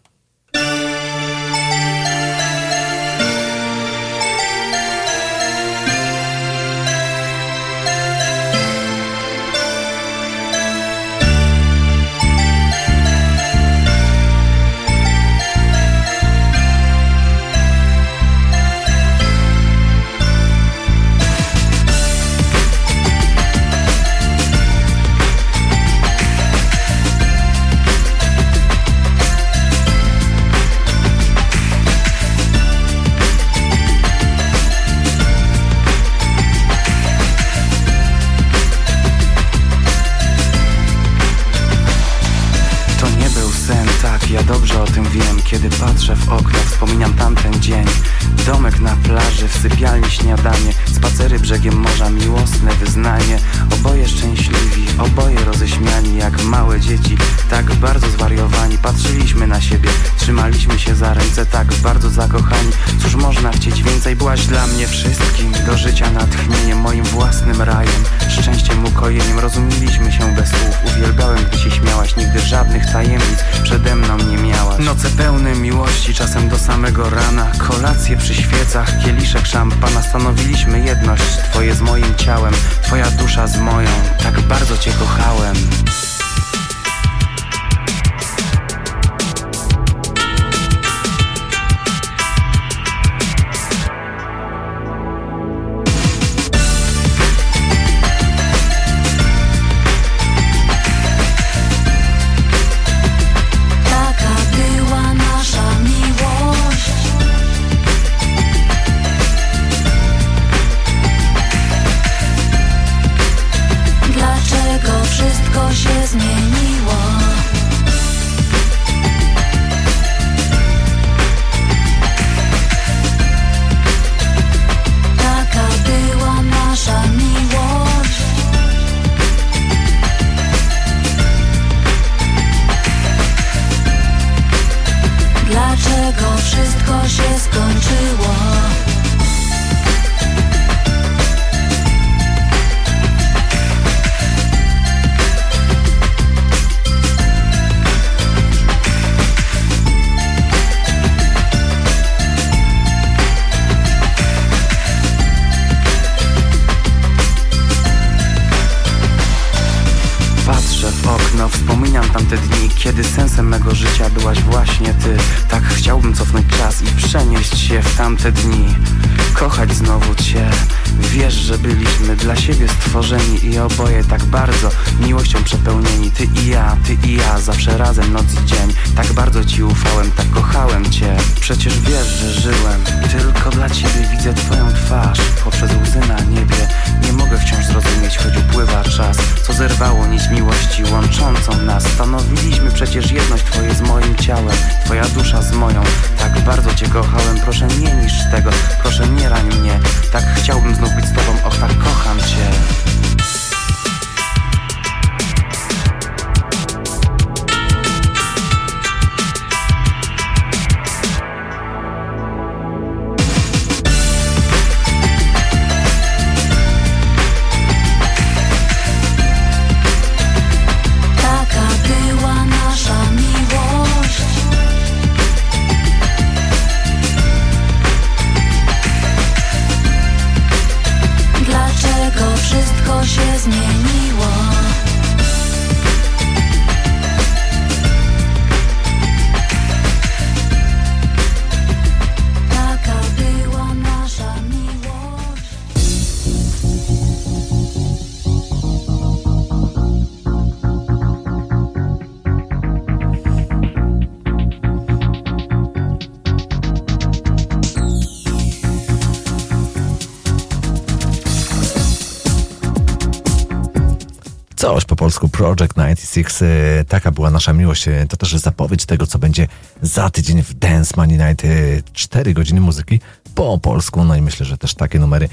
Six. E, taka była nasza miłość. E, to też zapowiedź tego, co będzie za tydzień w Dance Money Night. E, cztery godziny muzyki po polsku. No i myślę, że też takie numery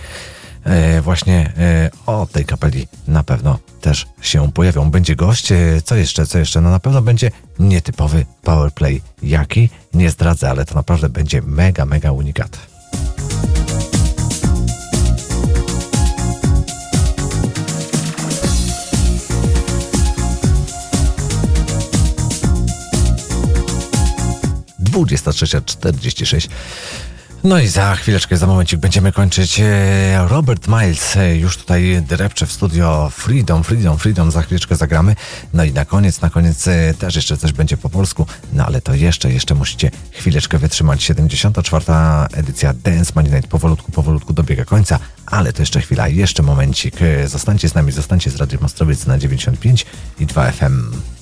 właśnie o tej kapeli na pewno też się pojawią. Będzie gość, co jeszcze, co jeszcze? No na pewno będzie nietypowy powerplay. Jaki? Nie zdradzę, ale to naprawdę będzie mega, mega unikat. 23.46. No i za chwileczkę, za momencik będziemy kończyć. E, Robert Miles e, już tutaj drepcze w studio Freedom, Freedom, Freedom. Za chwileczkę zagramy. No i na koniec, na koniec e, też jeszcze coś będzie po polsku. No ale to jeszcze, jeszcze musicie chwileczkę wytrzymać. 74. edycja Dance Money Night powolutku, powolutku dobiega końca. Ale to jeszcze chwila, jeszcze momencik. Zostańcie z nami, zostańcie z Radiem Ostrowiec na 95 i 2 FM.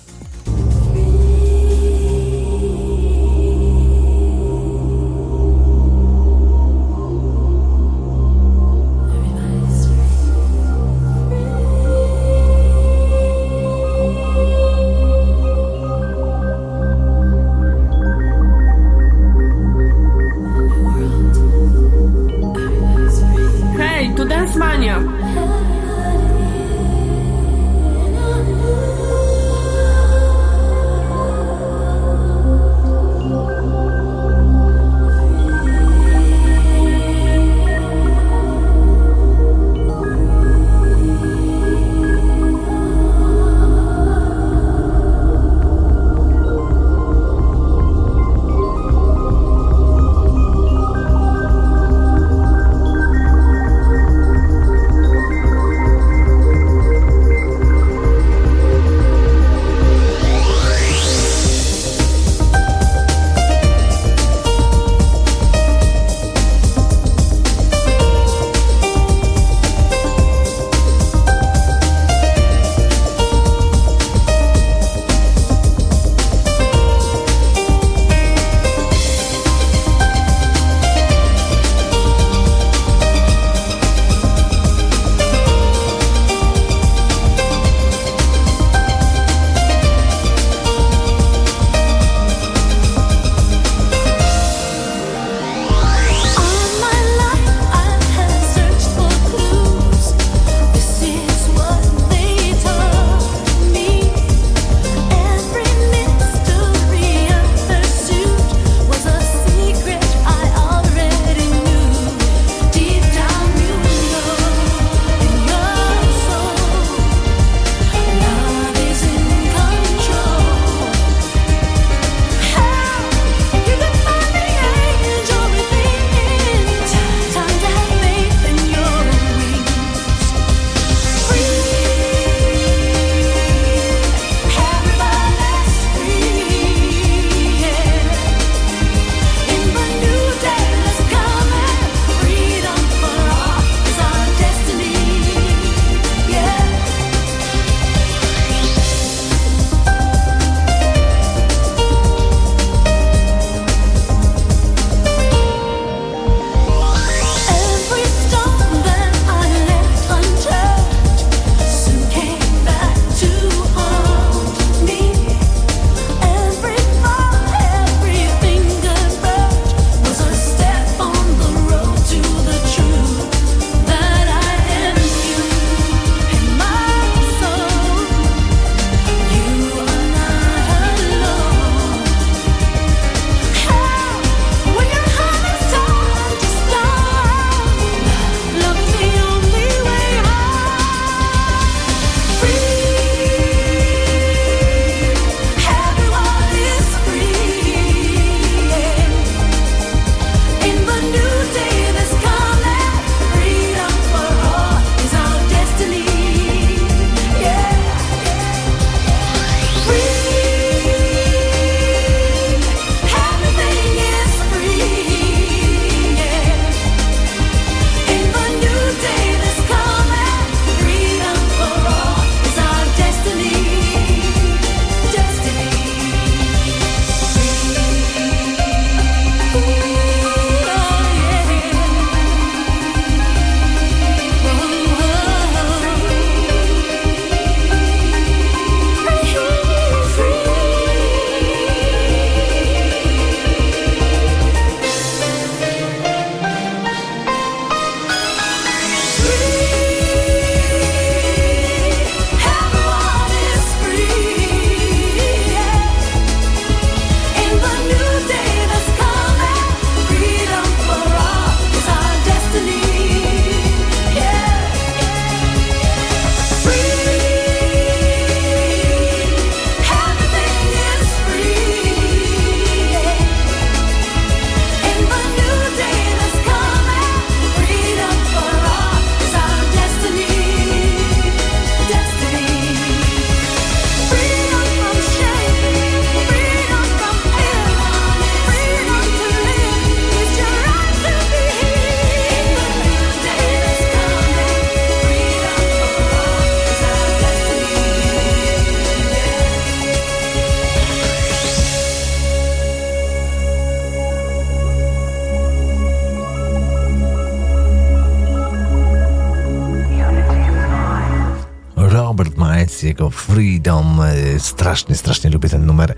idą. Y, strasznie, strasznie lubię ten numer,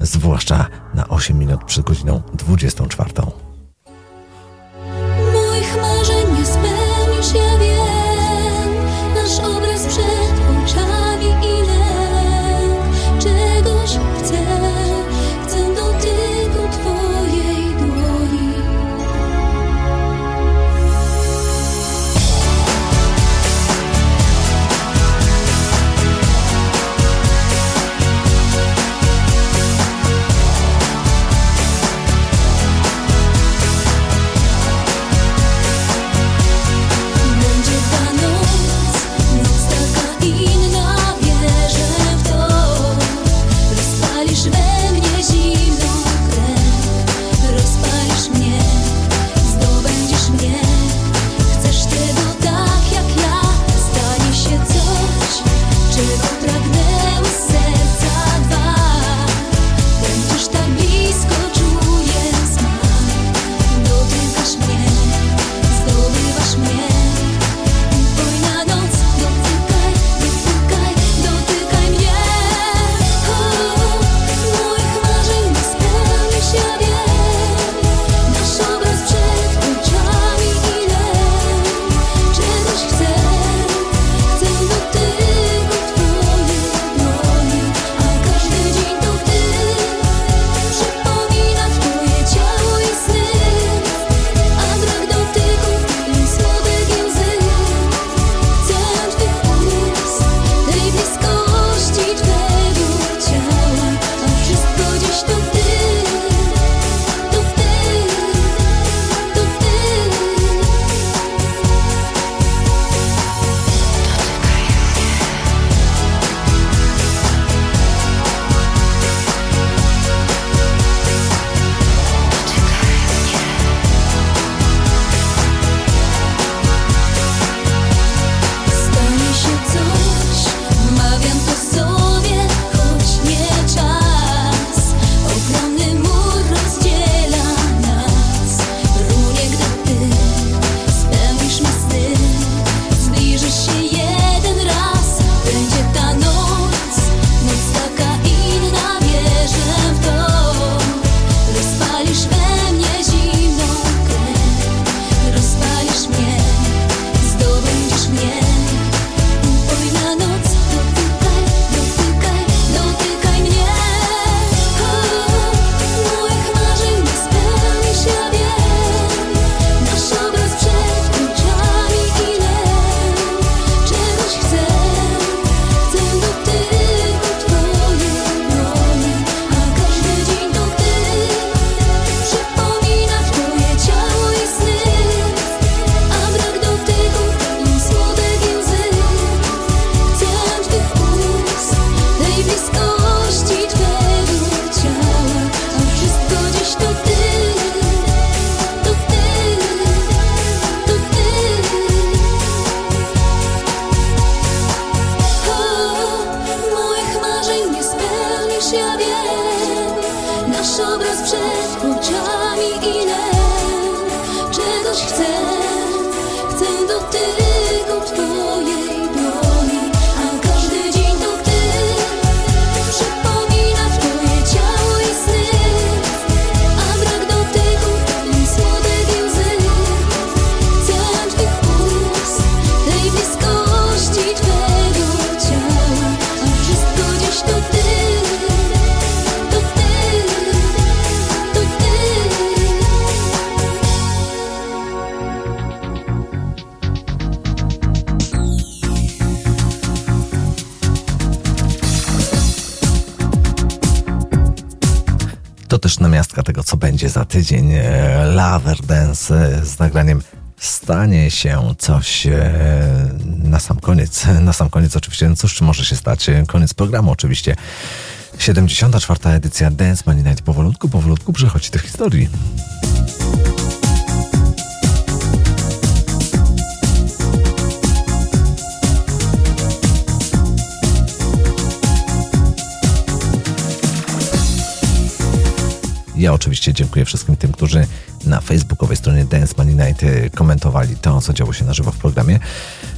zwłaszcza na 8 minut przed godziną się coś e, na sam koniec. Na sam koniec oczywiście, no cóż, czy może się stać? E, koniec programu oczywiście. 74. edycja Dance Money Night powolutku, powolutku przechodzi do historii. Ja oczywiście dziękuję wszystkim tym, którzy na facebookowej stronie Dance Money Night y, komentowali to, co działo się na żywo w programie.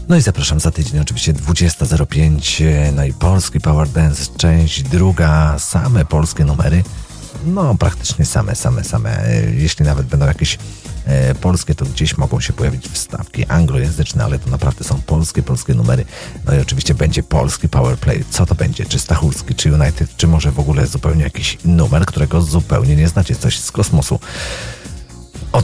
No i zapraszam za tydzień oczywiście 20.05, y, no i Polski Power Dance, część druga, same polskie numery, no praktycznie same, same, same. Y, jeśli nawet będą jakieś e, polskie, to gdzieś mogą się pojawić wstawki anglojęzyczne, ale to naprawdę są polskie, polskie numery. No i oczywiście będzie polski powerplay. Co to będzie? Czy Stachurski, czy United, czy może w ogóle zupełnie jakiś numer, którego zupełnie nie znacie, coś z kosmosu.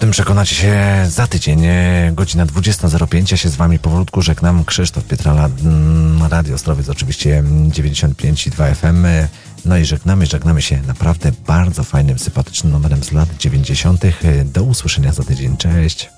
Tym przekonacie się za tydzień, e, godzina 20.05. Ja się z wami powolutku żegnam. Krzysztof Pietrala, mm, Radio Ostrowiec, oczywiście mm, 95,2 FM. e, No i żegnamy, żegnamy się naprawdę bardzo fajnym, sympatycznym numerem z lat 90. E, Do usłyszenia za tydzień. Cześć.